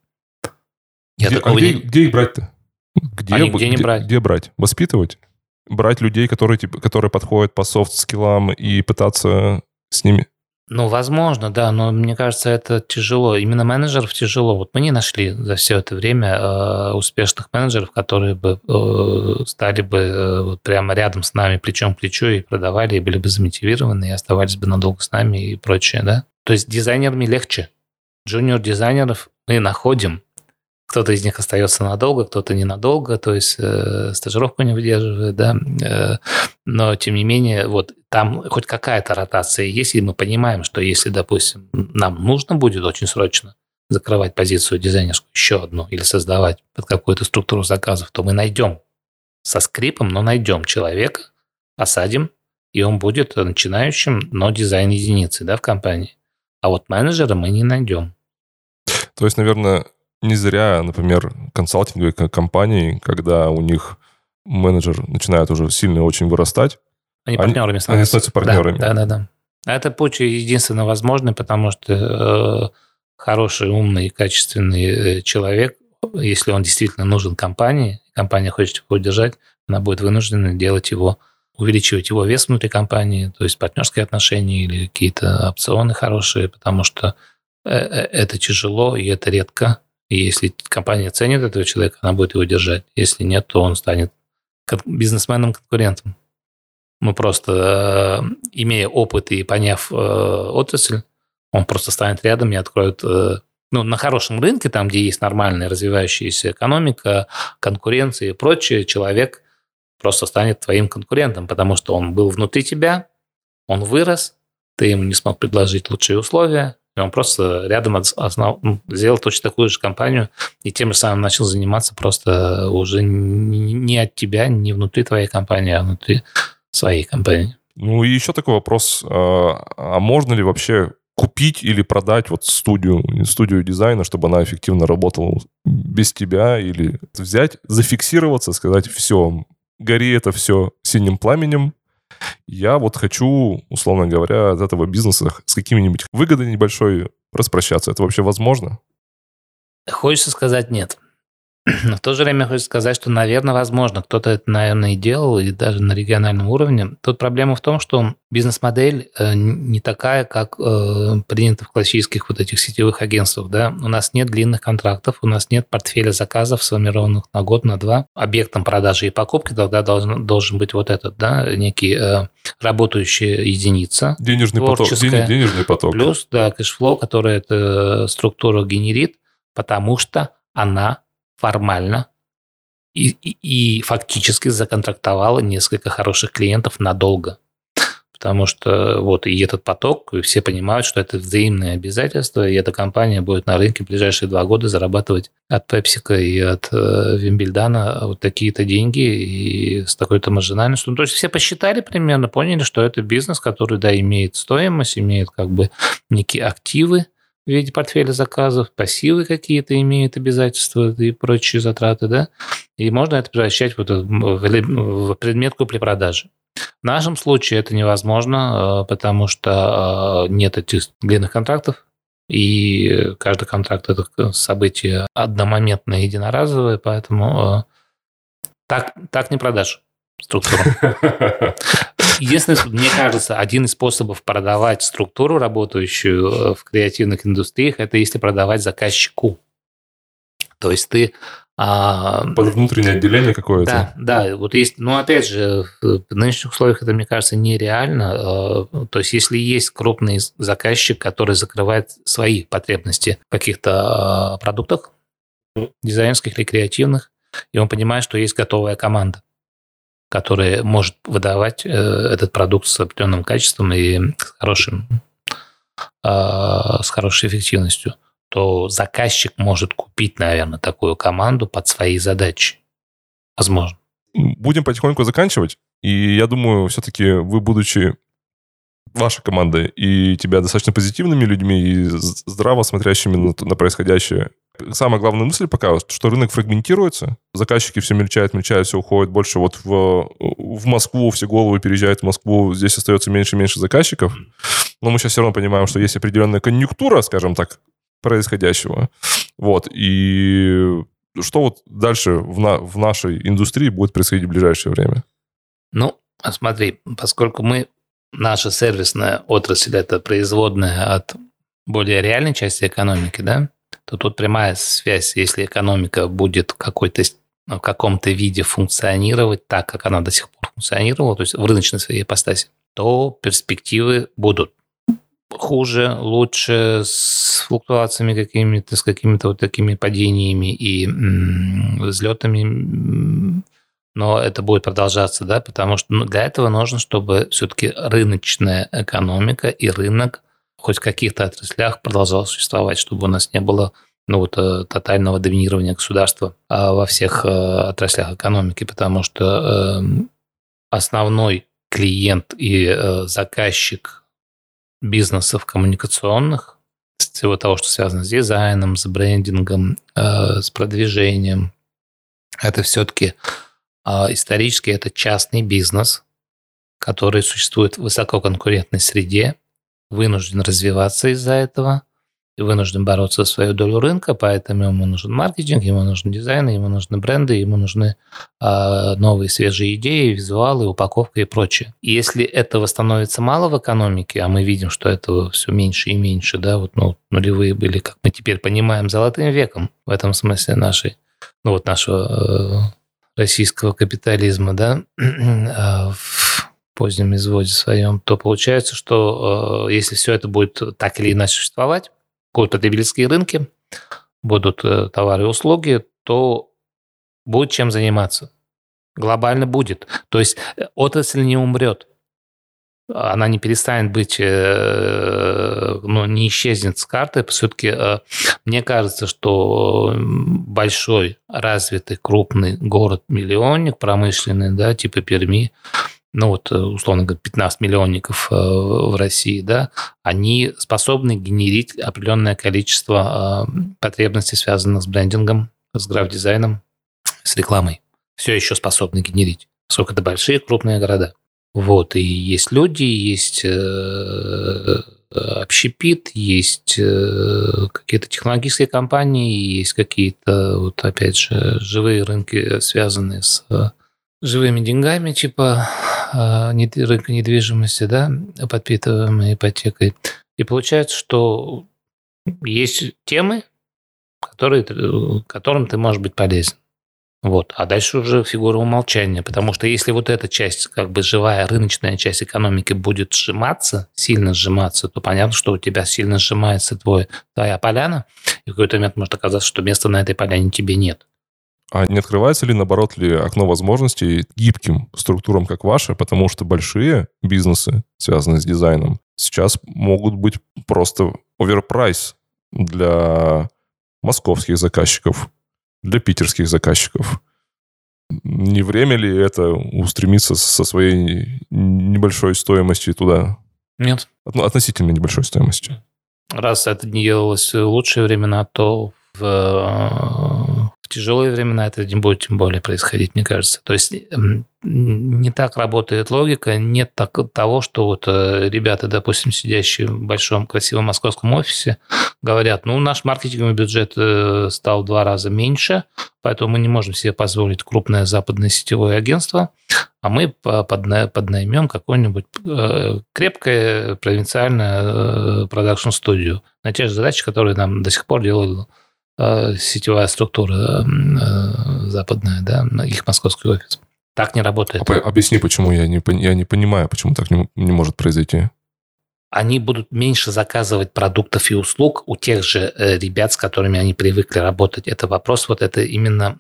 Я где, а где, не... где их брать-то? Где, а где не брать? Где брать? Воспитывать? Брать людей, которые, типа, которые подходят по софт-скиллам и пытаться с ними ну, возможно, да, но мне кажется, это тяжело. Именно менеджеров тяжело. Вот мы не нашли за все это время э, успешных менеджеров, которые бы э, стали бы э, вот прямо рядом с нами, плечом к плечу, и продавали, и были бы замотивированы, и оставались бы надолго с нами и прочее, да. То есть дизайнерами легче. Джуниор-дизайнеров мы находим, кто-то из них остается надолго, кто-то ненадолго, то есть э, стажировку не выдерживает, да. Э, но, тем не менее, вот там хоть какая-то ротация есть, и мы понимаем, что если, допустим, нам нужно будет очень срочно закрывать позицию дизайнерскую, еще одну, или создавать под какую-то структуру заказов, то мы найдем со скрипом, но найдем человека, осадим, и он будет начинающим, но дизайн единицы да, в компании. А вот менеджера мы не найдем. То есть, наверное, не зря, например, консалтинговые компании, когда у них менеджер начинает уже сильно очень вырастать, они, они партнерами становятся. Они становятся партнерами. Да, да, да. да. Это путь единственно возможный, потому что э, хороший, умный, качественный э, человек, если он действительно нужен компании, компания хочет его удержать, она будет вынуждена делать его, увеличивать его вес внутри компании, то есть партнерские отношения или какие-то опционы хорошие, потому что э, э, это тяжело и это редко. И если компания ценит этого человека, она будет его держать. Если нет, то он станет бизнесменом-конкурентом. Мы просто, э, имея опыт и поняв э, отрасль, он просто станет рядом и откроет э, ну, на хорошем рынке, там, где есть нормальная развивающаяся экономика, конкуренция и прочее, человек просто станет твоим конкурентом, потому что он был внутри тебя, он вырос, ты ему не смог предложить лучшие условия, и он просто рядом основ... Ну, сделал точно такую же компанию и тем же самым начал заниматься просто уже не от тебя, не внутри твоей компании, а внутри своей компании. Ну и еще такой вопрос. А, а можно ли вообще купить или продать вот студию, студию дизайна, чтобы она эффективно работала без тебя, или взять, зафиксироваться, сказать, все, гори это все синим пламенем, я вот хочу, условно говоря, от этого бизнеса с какими-нибудь выгодой небольшой распрощаться. Это вообще возможно? Хочется сказать нет. Но в то же время хочется сказать, что, наверное, возможно, кто-то это, наверное, и делал, и даже на региональном уровне. Тут проблема в том, что бизнес-модель э, не такая, как э, принято в классических вот этих сетевых агентствах. Да? У нас нет длинных контрактов, у нас нет портфеля заказов, сформированных на год, на два. Объектом продажи и покупки тогда должен, должен быть вот этот, да, некий э, работающая единица. Денежный поток. Ден, денежный поток. Плюс, да, cash flow, который эта структура генерит, потому что она формально и, и, и фактически законтрактовала несколько хороших клиентов надолго. потому что вот и этот поток, и все понимают, что это взаимные обязательства, и эта компания будет на рынке в ближайшие два года зарабатывать от Пепсика и от э, Вимбельдана вот такие-то деньги и с такой-то маржинальностью. Ну, то есть все посчитали примерно, поняли, что это бизнес, который, да, имеет стоимость, имеет как бы некие активы, в виде портфеля заказов, пассивы какие-то имеют обязательства и прочие затраты, да, и можно это превращать вот в предмет купли-продажи. В нашем случае это невозможно, э, потому что э, нет этих длинных контрактов, и каждый контракт – это событие одномоментное, единоразовое, поэтому э, так, так не продашь структуру. Единственное, мне кажется, один из способов продавать структуру, работающую в креативных индустриях, это если продавать заказчику. То есть ты а, Под внутреннее отделение какое-то. Да, да. Вот есть, ну, опять же, в нынешних условиях это, мне кажется, нереально. А, то есть, если есть крупный заказчик, который закрывает свои потребности в каких-то а, продуктах, дизайнерских или креативных, и он понимает, что есть готовая команда, которая может выдавать э, этот продукт с определенным качеством и с хорошим, с хорошей эффективностью – то заказчик может купить, наверное, такую команду под свои задачи. Возможно. Будем потихоньку заканчивать. И я думаю, все-таки вы, будучи вашей командой и тебя достаточно позитивными людьми и здраво смотрящими на, на происходящее, самая главная мысль пока, что рынок фрагментируется, заказчики все мельчают, мельчают, все уходит больше вот в, в Москву, все головы переезжают в Москву, здесь остается меньше и меньше заказчиков. Но мы сейчас все равно понимаем, что есть определенная конъюнктура, скажем так, происходящего. Вот. И что вот дальше в, на, в нашей индустрии будет происходить в ближайшее время? Ну, смотри, поскольку мы, наша сервисная отрасль, это производная от более реальной части экономики, да, то тут прямая связь, если экономика будет какой-то в каком-то виде функционировать так, как она до сих пор функционировала, то есть в рыночной своей ипостаси, то перспективы будут. Хуже, лучше, с флуктуациями какими-то, с какими-то вот такими падениями и взлетами, но это будет продолжаться, да, потому что ну, для этого нужно, чтобы все-таки рыночная экономика и рынок хоть в каких-то отраслях продолжал существовать, чтобы у нас не было ну, вот, э, тотального доминирования государства а, во всех э, отраслях экономики, потому что эм, основной клиент и э, заказчик бизнесов коммуникационных, всего того, что связано с дизайном, с брендингом, с продвижением. Это все-таки э, исторически это частный бизнес, который существует в высококонкурентной среде, вынужден развиваться из-за этого – вынужден бороться за свою долю рынка, поэтому ему нужен маркетинг, ему нужен дизайн, ему нужны бренды, ему нужны э, новые свежие идеи, визуалы, упаковка и прочее. И если этого становится мало в экономике, а мы видим, что этого все меньше и меньше, да, вот ну, нулевые были, как мы теперь понимаем, золотым веком в этом смысле нашей, ну вот нашего э, российского капитализма, да, в позднем изводе своем, то получается, что э, если все это будет так или иначе существовать, будут потребительские рынки, будут э, товары и услуги, то будет чем заниматься. Глобально будет. То есть э, отрасль не умрет. Она не перестанет быть, ну, не исчезнет с карты. Все-таки мне кажется, что большой, развитый, крупный город-миллионник, промышленный, да, типа Перми, ну вот, э, условно говоря, 15 миллионников э, в России, да, они способны генерить определенное количество э, потребностей, связанных с брендингом, с граф-дизайном, с рекламой. Все еще способны генерить, поскольку это большие крупные города. Вот, и есть люди, есть общепит, есть какие-то технологические компании, есть какие-то, вот опять же, живые рынки, связанные с живыми деньгами, типа а, рынка недвижимости, да, подпитываемой ипотекой. И получается, что есть темы, которые, которым ты можешь быть полезен. Вот. А дальше уже фигура умолчания, потому что если вот эта часть, как бы живая рыночная часть экономики будет сжиматься, сильно сжиматься, то понятно, что у тебя сильно сжимается твой, твоя поляна, и в какой-то момент может оказаться, что места на этой поляне тебе нет. А не открывается ли, наоборот, ли окно возможностей гибким структурам, как ваша, потому что большие бизнесы, связанные с дизайном, сейчас могут быть просто оверпрайс для московских заказчиков, для питерских заказчиков. Не время ли это устремиться со своей небольшой стоимостью туда? Нет. Относительно небольшой стоимостью. Раз это не делалось в лучшие времена, то в, тяжелые времена это не будет тем более происходить, мне кажется. То есть не так работает логика, нет так, того, что вот э, ребята, допустим, сидящие в большом красивом московском офисе, говорят, ну, наш маркетинговый бюджет э, стал в два раза меньше, поэтому мы не можем себе позволить крупное западное сетевое агентство, а мы поднаймем какое-нибудь э, крепкое провинциальное продакшн-студию на те же задачи, которые нам до сих пор делала сетевая структура западная, да, их московский офис. Так не работает. А, объясни, почему я не, я не понимаю, почему так не, не может произойти. Они будут меньше заказывать продуктов и услуг у тех же э, ребят, с которыми они привыкли работать. Это вопрос вот это именно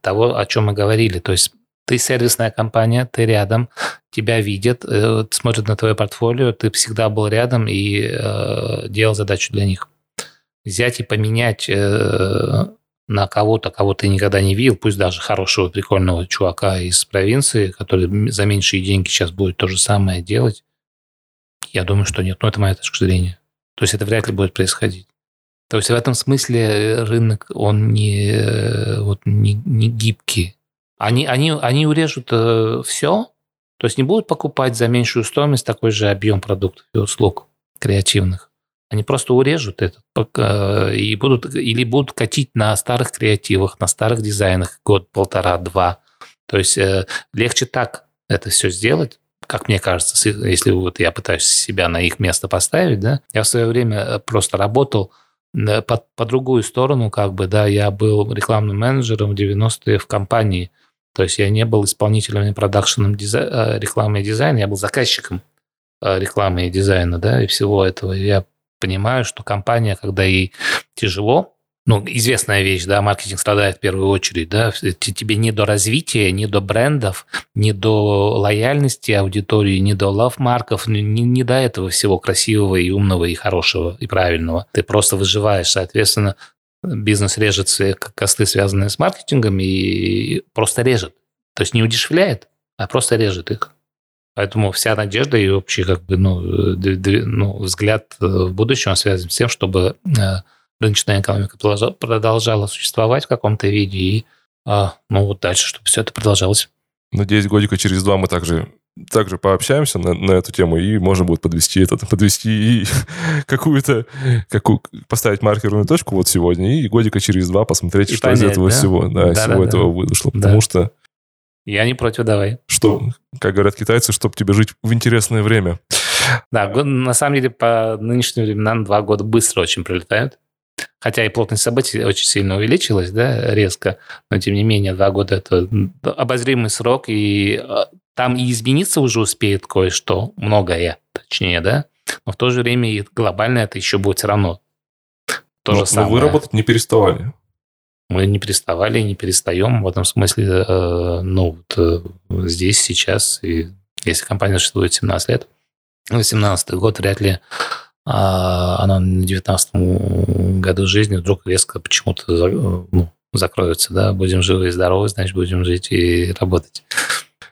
того, о чем мы говорили. То есть ты сервисная компания, ты рядом, тебя видят, э, смотрят на твое портфолио, ты всегда был рядом и э, делал задачу для них. Взять и поменять э, на кого-то, кого ты никогда не видел, пусть даже хорошего, прикольного чувака из провинции, который за меньшие деньги сейчас будет то же самое делать, я думаю, что нет. Но это моя точка зрения. То есть это вряд ли будет происходить. То есть в этом смысле рынок, он не, вот, не, не гибкий. Они, они, они урежут э, все, то есть не будут покупать за меньшую стоимость такой же объем продуктов и услуг креативных. Они просто урежут это и будут, или будут катить на старых креативах, на старых дизайнах год, полтора, два. То есть э, легче так это все сделать, как мне кажется, если вот я пытаюсь себя на их место поставить, да, я в свое время э, просто работал э, по, по другую сторону, как бы, да, я был рекламным менеджером в 90-е в компании, то есть я не был исполнителем и продакшеном дизай... рекламы и дизайна, я был заказчиком рекламы и дизайна, да, и всего этого. Я понимаю, что компания, когда ей тяжело, ну, известная вещь, да, маркетинг страдает в первую очередь, да, тебе не до развития, не до брендов, не до лояльности аудитории, не до лав-марков, не, не до этого всего красивого и умного и хорошего и правильного. Ты просто выживаешь, соответственно, бизнес режет все косты, связанные с маркетингом, и просто режет. То есть не удешевляет, а просто режет их. Поэтому вся надежда и общий как бы, ну, ну, взгляд э, в будущее связан с тем, чтобы э, рыночная экономика продолжала существовать в каком-то виде и а, ну, вот дальше, чтобы все это продолжалось. Надеюсь, годика через два мы также также пообщаемся на, на эту тему, и можно будет подвести это, подвести и какую-то, какую, поставить маркерную точку вот сегодня, и годика через два посмотреть, и что понять, из этого да? всего, да, да всего да, этого да. вышло. Потому да. что я не против, давай. Что, как говорят китайцы, чтобы тебе жить в интересное время. Да, на самом деле по нынешним временам два года быстро очень пролетают. Хотя и плотность событий очень сильно увеличилась, да, резко, но тем не менее два года это обозримый срок, и а, там и измениться уже успеет кое-что, многое, точнее, да, но в то же время и глобально это еще будет все равно то но, же самое. Но вы работать не переставали. Мы не переставали не перестаем в этом смысле, э, ну, вот, э, здесь, сейчас, и если компания существует 17 лет, 18 год вряд ли а, она на 19 году жизни вдруг резко почему-то ну, закроется, да, будем живы и здоровы, значит, будем жить и работать.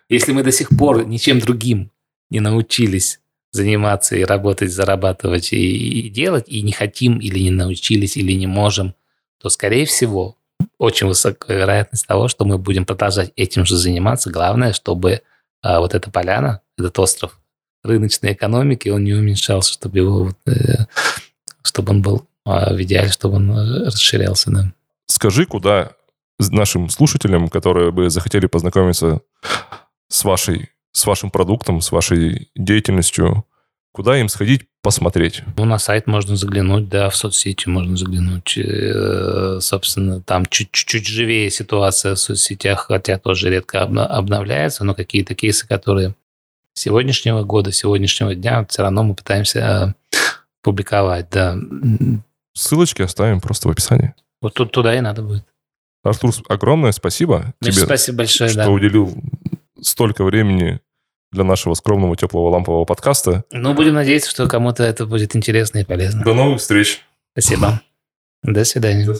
Если мы до сих пор ничем другим не научились заниматься и работать, зарабатывать и, и делать, и не хотим, или не научились, или не можем, то, скорее всего, очень высокая вероятность того, что мы будем продолжать этим же заниматься. Главное, чтобы а, вот эта поляна, этот остров рыночной экономики, он не уменьшался, чтобы его, э, чтобы он был а, в идеале, чтобы он э, расширялся. Да. Скажи, куда нашим слушателям, которые бы захотели познакомиться с вашей с вашим продуктом, с вашей деятельностью, Куда им сходить посмотреть? Ну, на сайт можно заглянуть, да, в соцсети можно заглянуть. Э, собственно, там чуть-чуть живее ситуация в соцсетях, хотя тоже редко обновляется, но какие-то кейсы, которые сегодняшнего года, сегодняшнего дня, все равно мы пытаемся э, публиковать, да. Ссылочки оставим просто в описании. Вот тут туда и надо будет. Артур, огромное спасибо Миш, тебе, спасибо большое, что да. уделил столько времени для нашего скромного теплого лампового подкаста. Ну, будем надеяться, что кому-то это будет интересно и полезно. До новых встреч. Спасибо. До свидания.